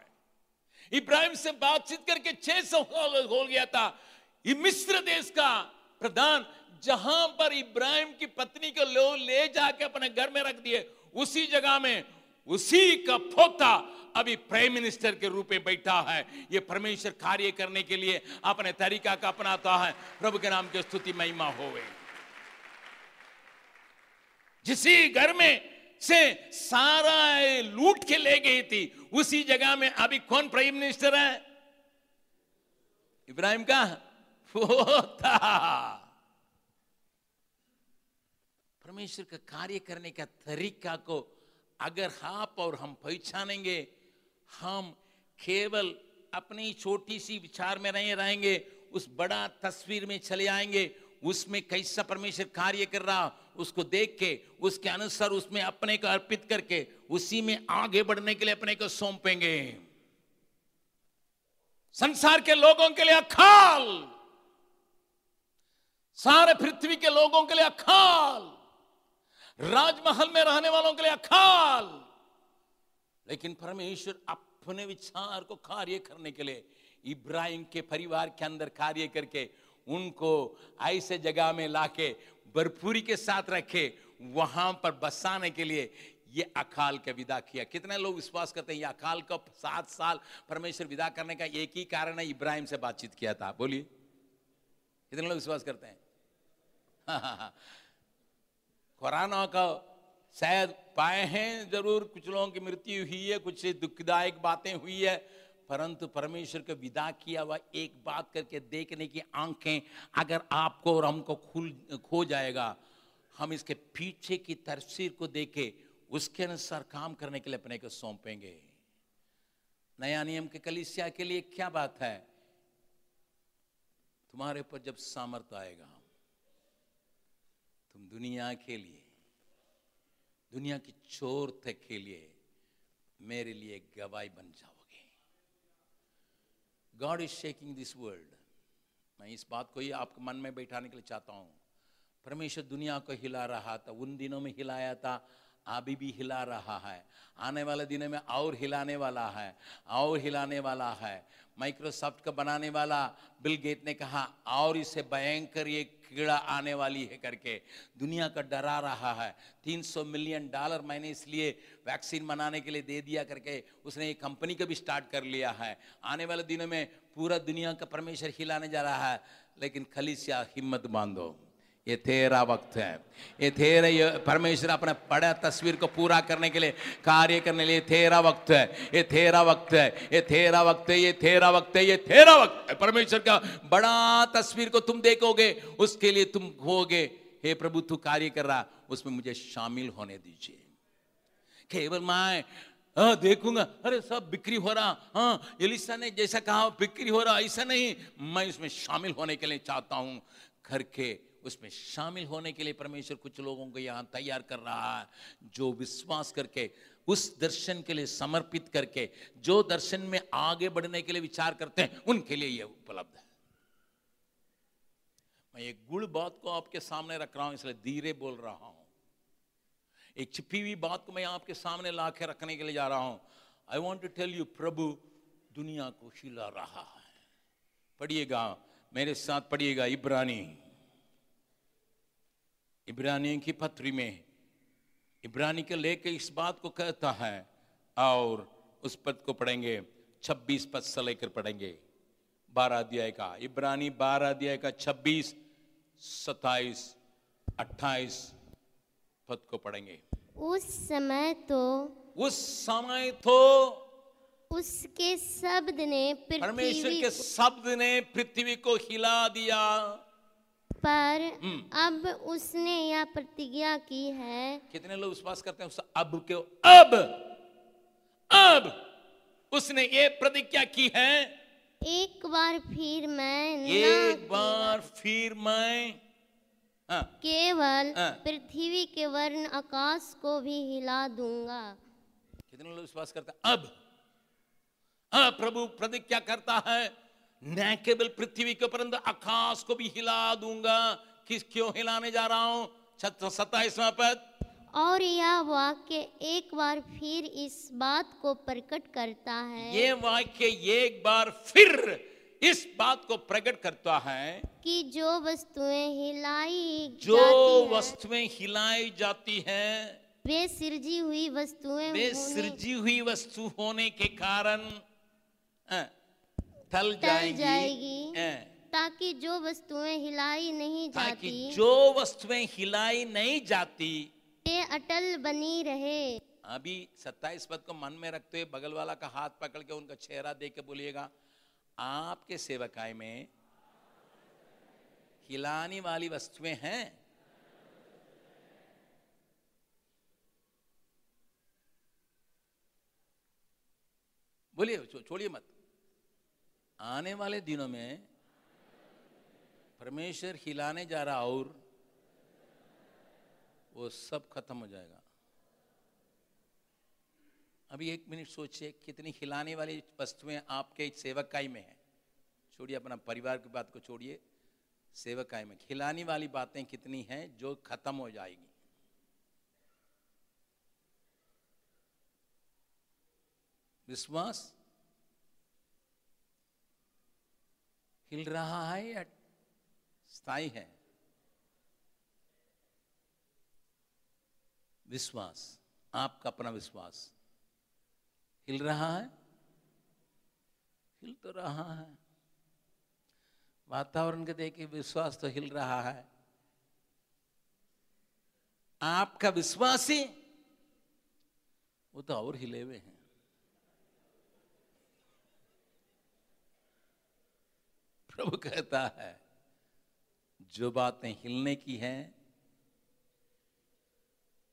इब्राहिम से बातचीत करके 600 साल हो गया था। ये मिस्र देश का प्रधान, जहाँ पर इब्राहिम की पत्नी को लो ले जाके अपने घर में रख दिए, उसी जगह में, उसी का पोता अभी प्राइम मिनिस्टर के रूप में बैठा है। ये परमेश्वर कार्य करने के लिए अपने तरीका का अपनाता है। प्रभु के नाम की स्तुति महिमा होवे। जिसी घर में से सारा लूट के ले गई थी। उसी जगह में अभी कौन प्राइम मिनिस्टर है? इब्राहिम का? वो था। परमेश्वर का कार्य करने का तरीका को अगर आप और हम पहचानेंगे, हम केवल अपनी छोटी सी विचार में नहीं रहेंगे, उस बड़ा तस्वीर में चले आएँगे उसमें कैसा परमेश्वर कार्य कर रहा, उसको देख के, उसके अनुसार उसमें अपने को अर्पित करके, उसी में आगे बढ़ने के लिए अपने को सौंपेंगे। संसार के लोगों के लिए अखाल सारे पृथ्वी के लोगों के लिए अखाल राजमहल में रहने वालों के लिए अखाल लेकिन परमेश्वर अपने विचार को कार्य करने के लिए इब्राहिम के परिवार के अंदर कार्य करके उनको ऐसे जगह में लाके भरपूरी के साथ रखे, वहाँ पर बसाने के लिए ये अकाल का विदा किया। कितने लोग विश्वास करते हैं, ये अकाल का सात साल परमेश्वर विदा करने का एक ही कारण है, इब्राहिम से बातचीत किया था। बोलिए, कितने लोग विश्वास करते हैं? कुराना कोरोना का शायद पाए हैं ज़रूर, कुछ लोगों की मृत्यु हुई है, कुछ दुखदायक बातें हुई है परंतु परमेश्वर को विदा किया हुआ एक बात करके देखने की आँखें अगर आपको और हमको खुल, खो जाएगा, हम इसके पीछे की तस्वीर को देखे, उसके अनुसार काम करने के लिए अपने को सौंपेंगे। नया नियम के कलिसिया के लिए क्या बात है? तुम्हारे ऊपर जब सामर्थ आएगा, तुम दुनिया के लिए, दुनिया की चोर थे के लिए मेरे लिए गवाही बन जाओ। God is shaking this world मैं इस बात को ही आपके मन में बैठाने के लिए चाहता हूँ। परमेश्वर दुनिया को हिला रहा था, उन दिनों में हिलाया था, अभी भी हिला रहा है। आने वाले दिनों में और हिलाने वाला है, और हिलाने वाला है। माइक्रोसॉफ्ट का बनाने वाला, बिल गेट ने कहा, और इसे भयंकर एक कीड़ा आने वाली है करके। दुनिया का डरा रहा है। 300 मिलियन डॉलर मैंने इसलिए वैक्सीन बनाने के लिए दे दिया करके उसने एक कंपनी को भी स्टार्ट कर लिया है। आने वाले दिनों में पूरा दुनिया का परमेश्वर हिलाने जा रहा है, लेकिन खलीसिया हिम्मत बांधो। ये तेरा वक्त है। ये तेरा, ये परमेश्वर अपने बड़ा तस्वीर को पूरा करने के लिए कार्य करने के लिए तेरा वक्त है। ये तेरा वक्त है। ये तेरा वक्त है। ये तेरा वक्त है। ये तेरा वक्त है। परमेश्वर का बड़ा तस्वीर को तुम देखोगे, उसके लिए तुम होगे हे प्रभु, तू कार्य कर रहा, उसमें मुझे शामिल होने दीजिए। केवल माए हाँ देखूँगा। अरे, सब बिक्री हो रहा हाँ एलिसा ने जैसा कहा, बिक्री हो रहा, ऐसा नहीं। मैं इसमें शामिल होने के लिए चाहता हूँ। घर के उसमें शामिल होने के लिए परमेश्वर कुछ लोगों को यहाँ तैयार कर रहा है, जो विश्वास करके, उस दर्शन के लिए समर्पित करके, जो दर्शन में आगे बढ़ने के लिए विचार करते हैं, उनके लिए यह उपलब्ध है। मैं एक गुड़ बात को आपके सामने रख रहा हूँ, इसलिए धीरे बोल रहा हूँ। एक छिपी हुई बात को मैं आपके सामने ला के रखने के लिए जा रहा हूँ। I want to tell you प्रभु दुनिया को शिला रहा है। पढ़िएगा, मेरे साथ पढ़िएगा, इब्रानी। इब्रानियों की पत्री में। इब्रानी के लेके इस बात को कहता है और उस पद को पढ़ेंगे 26 पद से लेकर पढ़ेंगे। 12 अध्याय का। इब्रानी 12 अध्याय का 26 27 28 पद को पढ़ेंगे। उस समय तो उस समय तो उसके शब्द ने परमेश्वर के शब्द ने पृथ्वी को हिला दिया। पर हम्म। अब उसने यह प्रतिज्ञा की है। कितने लोग विश्वास करते हैं उस अब के अब अब उसने ये प्रतिज्ञा की है। एक बार फिर मैं एक बार फिर मैं हाँ। केवल हाँ। पृथ्वी के वर्ण आकाश को भी हिला दूँगा। कितने लोग विश्वास करते हैं? अब। हाँ प्रभु प्रतिज्ञा करता है। न केवल पृथ्वी के ऊपर आकाश को भी हिला दूँगा किस क्यों हिलाने जा रहा हूँ सत्ताईसवा पद और यह वाक्य एक बार फिर इस बात को प्रकट करता है। ये वाक्य एक बार फिर इस बात को प्रकट करता है कि जो वस्तुएँ हिलाई जो वस्तुएँ हिलाई जाती हैं वे सृजी हुई वस्तुएँ वे सृजी हुई वस्तु होने के कारण हाँ, थल जाएगी, ताकि जो वस्तुएँ हिलाई नहीं जाती ताकि जो वस्तुएँ हिलाई नहीं जाती। ये अटल बनी रहे। अभी सत्ताईस पद को मन में रखते हुए बगल वाला का हाथ पकड़ के उनका चेहरा देख के बोलिएगा आपके सेवकाय में हिलाने वाली वस्तुएँ हैं। बोलिए छोड़िए मत। आने वाले दिनों में परमेश्वर हिलाने जा रहा और वो सब खत्म हो जाएगा। अभी एक मिनट सोचिए, कितनी हिलाने वाली वस्तुएँ आपके सेवकाई में है। छोड़िए अपना परिवार की बात को छोड़िए, सेवकाई में। खिलाने वाली बातें कितनी हैं जो खत्म हो जाएगी। विश्वास हिल रहा है या स्थायी है? विश्वास, आपका अपना विश्वास। हिल रहा है? हिल तो रहा है। वातावरण के देख के विश्वास तो हिल रहा है। आपका विश्वास ही वो तो और हिले हुए हैं। प्रभु कहता है जो बातें हिलने की हैं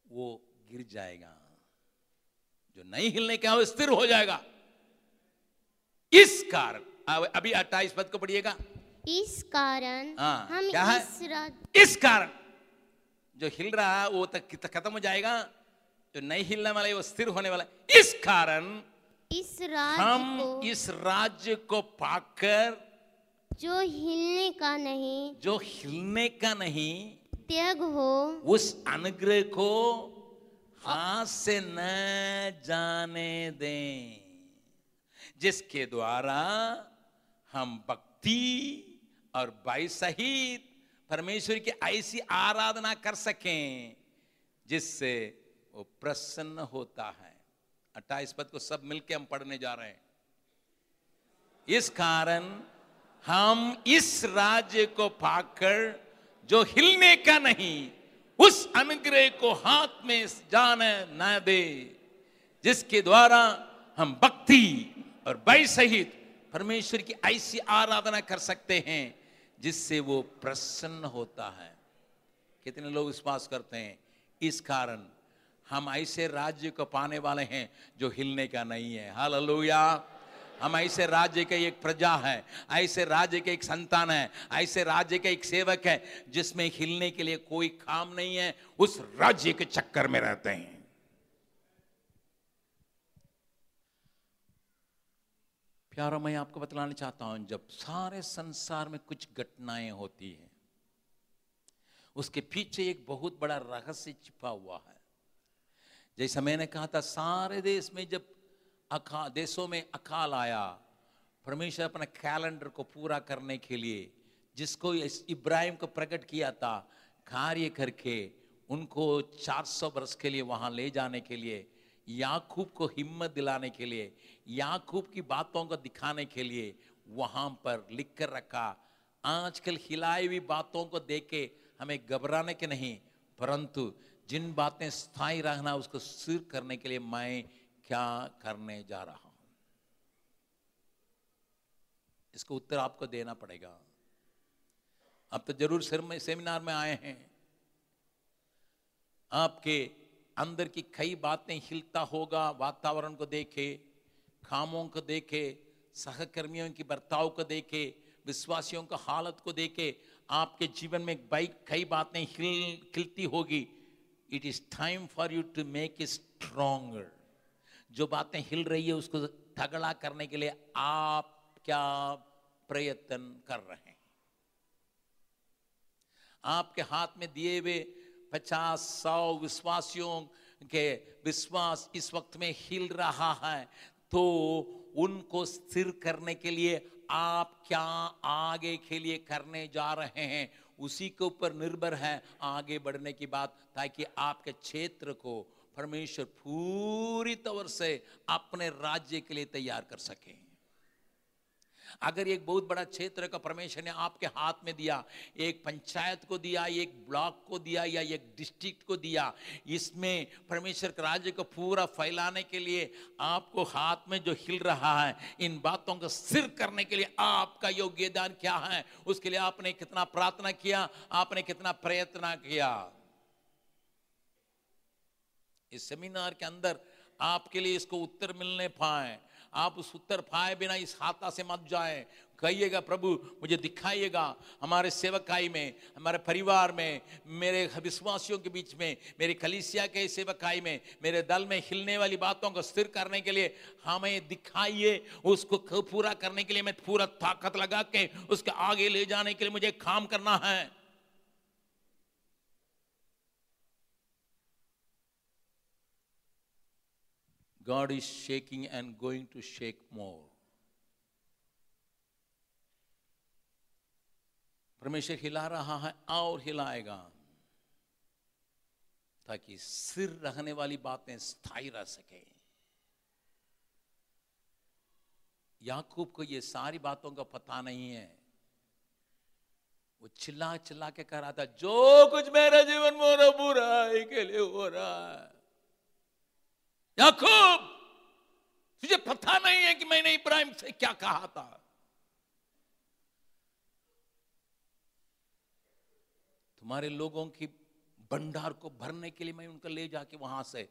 वो गिर जाएगा। जो नहीं हिलने का वो स्थिर हो जाएगा। इस कारण अभी अट्ठाईस पद को पढ़िएगा। इस कारण हाँ, हम क्या है? इस राज इस कारण जो हिल रहा है वो तक तक खत्म हो जाएगा। जो नहीं हिलने वाला है वो स्थिर होने वाला है। इस कारण इस राज्य हम को इस राज्य को पाकर जो हिलने का नहीं जो हिलने का नहीं त्याग हो उस अनुग्रह को हाथ से न जाने दें जिसके द्वारा हम भक्ति और बाई सहित परमेश्वर की ऐसी आराधना कर सकें जिससे वो प्रसन्न होता है। अट्ठाईस पद को सब मिलके हम पढ़ने जा रहे हैं। इस कारण हम इस राज्य को पाकर जो हिलने का नहीं, उस अनुग्रह को हाथ में जाने न दे, जिसके द्वारा हम भक्ति और भय सहित परमेश्वर की ऐसी आराधना कर सकते हैं, जिससे वो प्रसन्न होता है। कितने लोग विश्वास करते हैं? इस कारण हम ऐसे राज्य को पाने वाले हैं जो हिलने का नहीं है। हालेलुया। हम ऐसे राज्य के एक प्रजा है, ऐसे राज्य के एक संतान है, ऐसे राज्य के एक सेवक है, जिसमें हिलने के लिए कोई काम नहीं है, उस राज्य के चक्कर में रहते हैं। प्यारा, मैं आपको बतलाना चाहता हूँ, जब सारे संसार में कुछ घटनाएँ होती हैं, उसके पीछे एक बहुत बड़ा रहस्य छिपा हुआ है। जैसा मैंने कहा था, सारे देश में जब अका, देशों में अकाल आया। परमेश्वर अपने कैलेंडर को पूरा करने के लिए, जिसको इब्राहिम को प्रकट किया था, कार्य करके उनको 400 वर्ष के लिए वहाँ ले जाने के लिए, याकूब को हिम्मत दिलाने के लिए, याकूब की बातों को दिखाने के लिए वहाँ पर लिख कर रखा। आजकल हिलाई हुई बातों को देख के हमें घबराने के नहीं, परंतु जिन बातें स्थायी रहना उसको सिर करने के लिए मैं क्या करने जा रहा हूँ? इसको उत्तर आपको देना पड़ेगा। अब तो ज़रूर सेमिनार में आए हैं। आपके अंदर की कई बातें हिलता होगा, वातावरण को देखे, कामों को देखे, सहकर्मियों की बर्ताव को देखे, विश्वासियों का हालत को देखे, आपके जीवन में बाई कई बातें हिल, खिलती होगी। It is time for you to make stronger जो बातें हिल रही है, उसको तगड़ा करने के लिए आप क्या प्रयत्न कर रहे हैं? आपके हाथ में दिए हुए पचास सौ विश्वासियों के विश्वास इस वक्त में हिल रहा है तो उनको स्थिर करने के लिए आप क्या आगे के लिए करने जा रहे हैं? उसी के ऊपर निर्भर है आगे बढ़ने की बात, ताकि आपके क्षेत्र को परमेश्वर पूरी तौर से अपने राज्य के लिए तैयार कर सके। अगर एक बहुत बड़ा क्षेत्र का परमेश्वर ने आपके हाथ में दिया, एक पंचायत को दिया, एक ब्लॉक को दिया, या एक डिस्ट्रिक्ट को दिया, इसमें परमेश्वर के राज्य को पूरा फैलाने के लिए आपको हाथ में जो हिल रहा है, इन बातों को सिर करने के लिए आपका योगदान क्या है, उसके लिए आपने कितना प्रार्थना किया, आपने कितना प्रयत्न किया। इस सेमिनार के अंदर आपके लिए इसको उत्तर मिलने पाए आप उस उत्तर पाए बिना इस हाथा से मत जाए। कहिएगा, प्रभु, मुझे दिखाइएगा हमारे सेवकाई में, हमारे परिवार में, मेरे विश्वासियों के बीच में, मेरी कलिसिया के सेवकाई में, मेरे दल में हिलने वाली बातों को स्थिर करने के लिए हमें दिखाइए। उसको पूरा करने के लिए मैं पूरा ताकत लगा के उसके आगे ले जाने के लिए मुझे काम करना है। God is shaking and going to shake more. परमेश्वर हिला रहा है, और हिलाएगा, ताकि सिर रहने वाली बातें स्थायी रह सके। याकूब को ये सारी बातों का पता नहीं है। वो चिल्ला चिल्ला के कह रहा था, जो कुछ मेरे जीवन में बुराई के लिए हो रहा है। याकूब, तुझे पता नहीं है कि मैंने इब्राहिम से क्या कहा था। तुम्हारे लोगों की भंडार को भरने के लिए मैं उनका ले जाके वहाँ से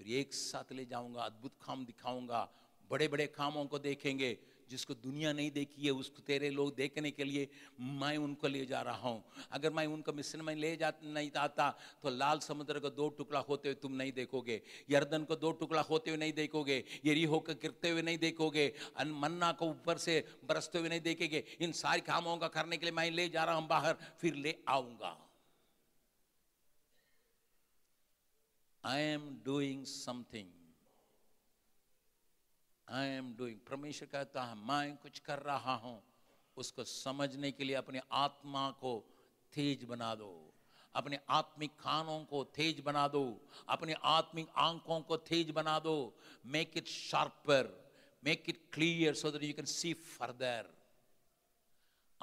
फिर एक साथ ले जाऊँगा, अद्भुत काम दिखाऊँगा बड़े बड़े कामों को देखेंगे। जिसको दुनिया नहीं देखी है, उसको तेरे लोग देखने के लिए मैं उनको ले जा रहा हूँ। अगर मैं उनको मिशन में ले जा, नहीं आता तो लाल समुद्र को दो टुकड़ा होते हुए तुम नहीं देखोगे, यर्दन को दो टुकड़ा होते हुए नहीं देखोगे यरी होकर गिरते हुए नहीं देखोगे मन्ना को ऊपर से बरसते हुए नहीं देखेंगे। इन सारी कामों का करने के लिए मैं ले जा रहा हूँ बाहर, फिर ले आऊँगा। I am doing something I am doing परमेश्वर कहता है, मैं कुछ कर रहा हूँ। उसको समझने के लिए अपने आत्मा को तेज बना दो। अपने आत्मिक खानों को तेज बना दो। अपने आत्मिक आँखों को तेज बना दो। Make it sharper make it clear so that you can see further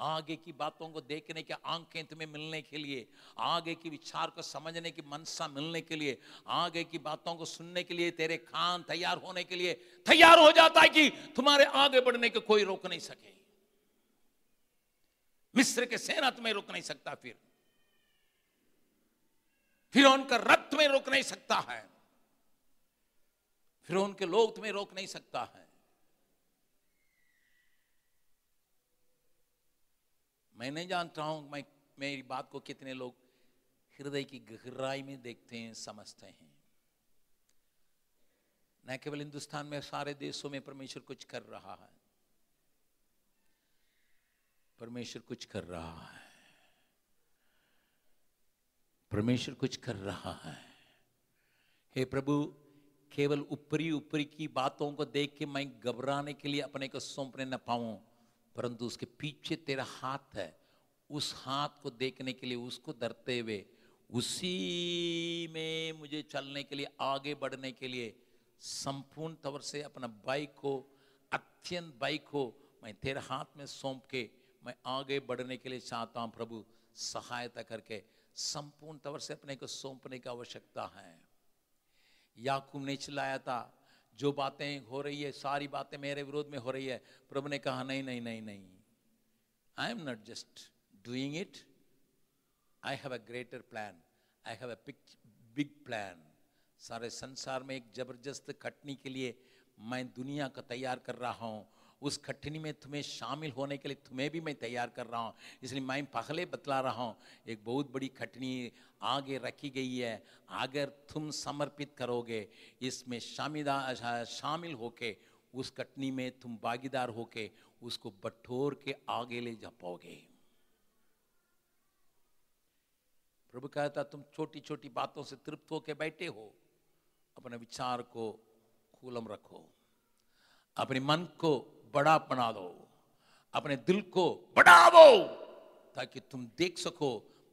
आगे की बातों को देखने के, आँखें तुम्हें मिलने के लिए, आगे की विचार को समझने की मनसा मिलने के लिए, आगे की बातों को सुनने के लिए, तेरे कान तैयार होने के लिए, तैयार हो जाता है कि तुम्हारे आगे बढ़ने को कोई रोक नहीं सके। मिस्र के सेना तुम्हें रोक नहीं सकता फिर। फिर उनका रथ तुम्हें रोक नहीं सकता है। फिर उनके लोग तुम्हें रोक नहीं सकता है। मैं नहीं जानता हूँ मैं, मेरी बात को कितने लोग हृदय की गहराई में देखते हैं, समझते हैं। न केवल हिंदुस्तान में, सारे देशों में परमेश्वर कुछ कर रहा है। परमेश्वर कुछ कर रहा है। परमेश्वर कुछ कर रहा है। हे प्रभु, केवल ऊपरी ऊपरी की बातों को देख के मैं घबराने के लिए अपने को सौंपने न पाऊँ। परंतु उसके पीछे तेरा हाथ है, उस हाथ को देखने के लिए, उसको धरते हुए, उसी में मुझे चलने के लिए, आगे बढ़ने के लिए, संपूर्ण तौर से अपना बाइक को अत्यंत बाइक को मैं तेरे हाथ में सौंप के, मैं आगे बढ़ने के लिए चाहता हूँ प्रभु, सहायता करके, संपूर्ण तौर से अपने को सौंपने की आवश्यकता है। याकूब ने चिल्लाया था जो बातें हो रही है, सारी बातें मेरे विरोध में हो रही है। प्रभु ने कहा, नहीं नहीं नहीं नहीं। I am not just doing it I have a greater plan I have a big plan सारे संसार में एक ज़बरदस्त खटनी के लिए मैं दुनिया का तैयार कर रहा हूँ। उस खटनी में तुम्हें शामिल होने के लिए तुम्हें भी मैं तैयार कर रहा हूँ। इसलिए मैं पहले बतला रहा हूँ, एक बहुत बड़ी खटनी आगे रखी गई है। अगर तुम समर्पित करोगे, इसमें शामिदा शामिल होके, उस कटनी में तुम भागीदार होके, उसको बटोर के आगे ले जा पाओगे प्रभु कहता, तुम छोटी छोटी बातों से तृप्त होके बैठे हो। अपने विचार को कूलम रखो। अपने मन को बड़ा बना दो, अपने दिल को बढ़ावो, ताकि तुम देख सको,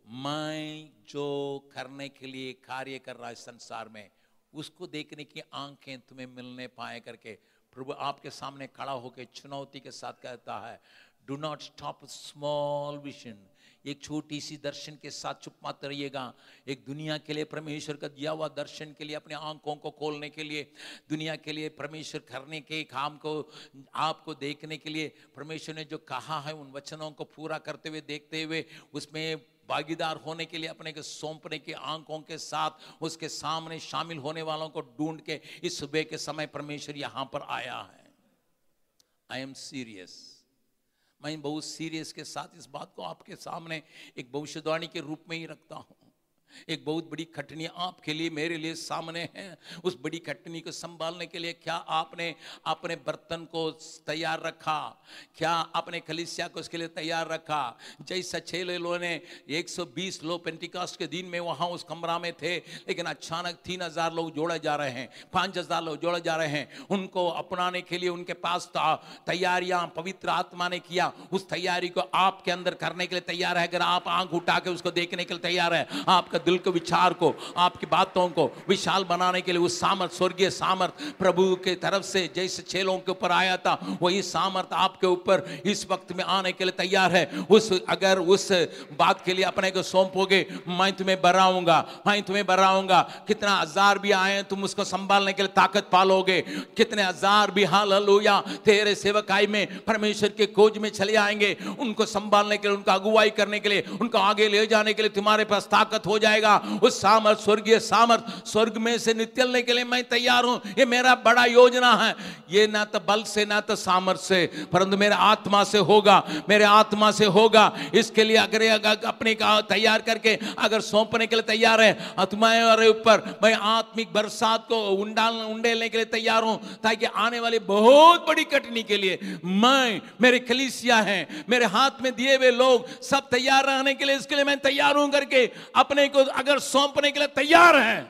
मैं जो करने के लिए कार्य कर रहा है संसार में, उसको देखने की आँखें तुम्हें मिलने पाए करके, प्रभु आपके सामने खड़ा होकर चुनौती के साथ कहता है do not stop small vision एक छोटी सी दर्शन के साथ चुप मत रहिएगा। एक दुनिया के लिए परमेश्वर का दिया हुआ दर्शन के लिए, अपने आँखों को खोलने के लिए, दुनिया के लिए परमेश्वर करने के काम को, आपको देखने के लिए, परमेश्वर ने जो कहा है उन वचनों को पूरा करते हुए, देखते हुए, उसमें भागीदार होने के लिए, अपने को सौंपने की आँखों के साथ, उसके सामने शामिल होने वालों को ढूंढ के, इस सुबह के समय परमेश्वर यहाँ पर आया है। आई एम सीरियस मैं बहुत सीरियस के साथ इस बात को आपके सामने एक भविष्यवाणी के रूप में ही रखता हूँ। एक बहुत बड़ी खटनी आपके लिए, मेरे लिए सामने है। उस बड़ी खटनी को संभालने के लिए क्या आपने अपने बर्तन को तैयार रखा? क्या अपने कलिसिया को उसके लिए तैयार रखा? जैसा छह लोगों ने 120 लोग पेंटिकास्ट के दिन में वहाँ उस कमरा में थे, लेकिन अचानक तीन हज़ार लोग जोड़े जा रहे हैं, पाँच हज़ार लोग जोड़े जा रहे हैं। उनको अपनाने के लिए उनके पास तैयारियाँ, पवित्र आत्मा ने किया। उस तैयारी को आपके अंदर करने के लिए तैयार है। अगर आप आँख उठा के उसको देखने के लिए तैयार है, आपका दिल के विचार को, आपकी बातों को विशाल बनाने के लिए उस सामर्थ, स्वर्गीय सामर्थ प्रभु के तरफ़ से जैसे छेलों के ऊपर आया था, वही सामर्थ आपके ऊपर इस वक्त में आने के लिए तैयार है। उस, अगर उस बात के लिए अपने को सौंपोगे, मैं तुम्हें बराऊँगा, मैं तुम्हें बराऊँगा। कितना हज़ार भी आए तुम उसको संभालने के लिए ताकत पालोगे। कितने हज़ार भी हाल हलुया तेरे सेवकाई में, परमेश्वर के खोज में चले आएँगे। उनको संभालने के लिए, उनका अगुवाई करने के लिए, उनको आगे ले जाने के लिए तुम्हारे पास ताकत हो जाए जाएगा। उस सामर्थ, स्वर्गीय सामर्थ, स्वर्ग में से निकलने के लिए मैं तैयार हूँ। ये मेरा बड़ा योजना है। ये ना तो बल से, ना तो सामर्थ से, परंतु मेरे आत्मा से होगा। मेरे आत्मा से होगा। इसके लिए अगर अपने का तैयार करके अगर सौंपने के लिए तैयार है तुम्हारे ऊपर, मैं आत्मिक बरसात को उंडाल उंडेलने के लिए तैयार हूँ, ताकि आने वाली बहुत बड़ी कटनी के लिए मैं, मेरे कलीसिया है, मेरे हाथ में दिए हुए लोग सब तैयार रहने के लिए इसके लिए मैं तैयार हूँ करके अपने को अगर सौंपने के लिए तैयार है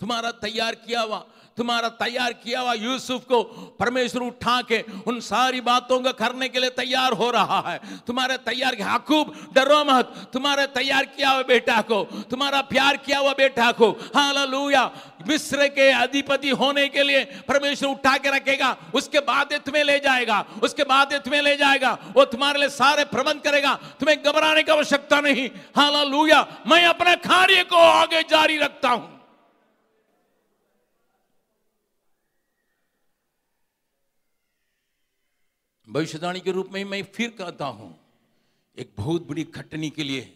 तुम्हारा तैयार किया हुआ तुम्हारा तैयार किया हुआ यूसुफ को परमेश्वर उठा के उन सारी बातों को करने के लिए तैयार हो रहा है। तुम्हारे तैयार हकूब डरो मत। तुम्हारे तैयार किया हुआ बेटा को, तुम्हारा प्यार किया हुआ बेटा को, हालेलुया। मिस्र के अधिपति होने के लिए परमेश्वर उठा के रखेगा। उसके बाद तुम्हें ले जाएगा। उसके बाद तुम्हें ले जाएगा। वो तुम्हारे लिए सारे प्रबंध करेगा। तुम्हें घबराने की आवश्यकता नहीं। हालेलुया। मैं अपने कार्य को आगे जारी रखता हूँ। भविष्यवाणी के रूप में मैं फिर कहता हूँ, एक बहुत बड़ी खटनी के लिए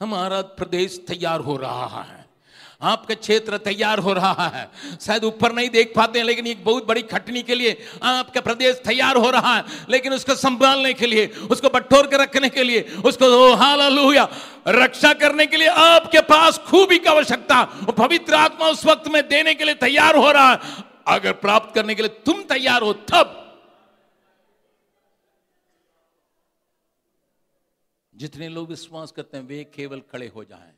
हमारा प्रदेश तैयार हो रहा है। आपका क्षेत्र तैयार हो रहा है। शायद ऊपर नहीं देख पाते हैं, लेकिन एक बहुत बड़ी खटनी के लिए आपका प्रदेश तैयार हो रहा है। लेकिन उसको संभालने के लिए, उसको बटोर के रखने के लिए, उसको हालेलुया, रक्षा करने के लिए आपके पास खूबी की आवश्यकता पवित्र आत्मा उस वक्त में देने के लिए तैयार हो रहा है। अगर प्राप्त करने के लिए तुम तैयार हो, तब जितने लोग विश्वास करते हैं वे केवल खड़े हो जाएँ।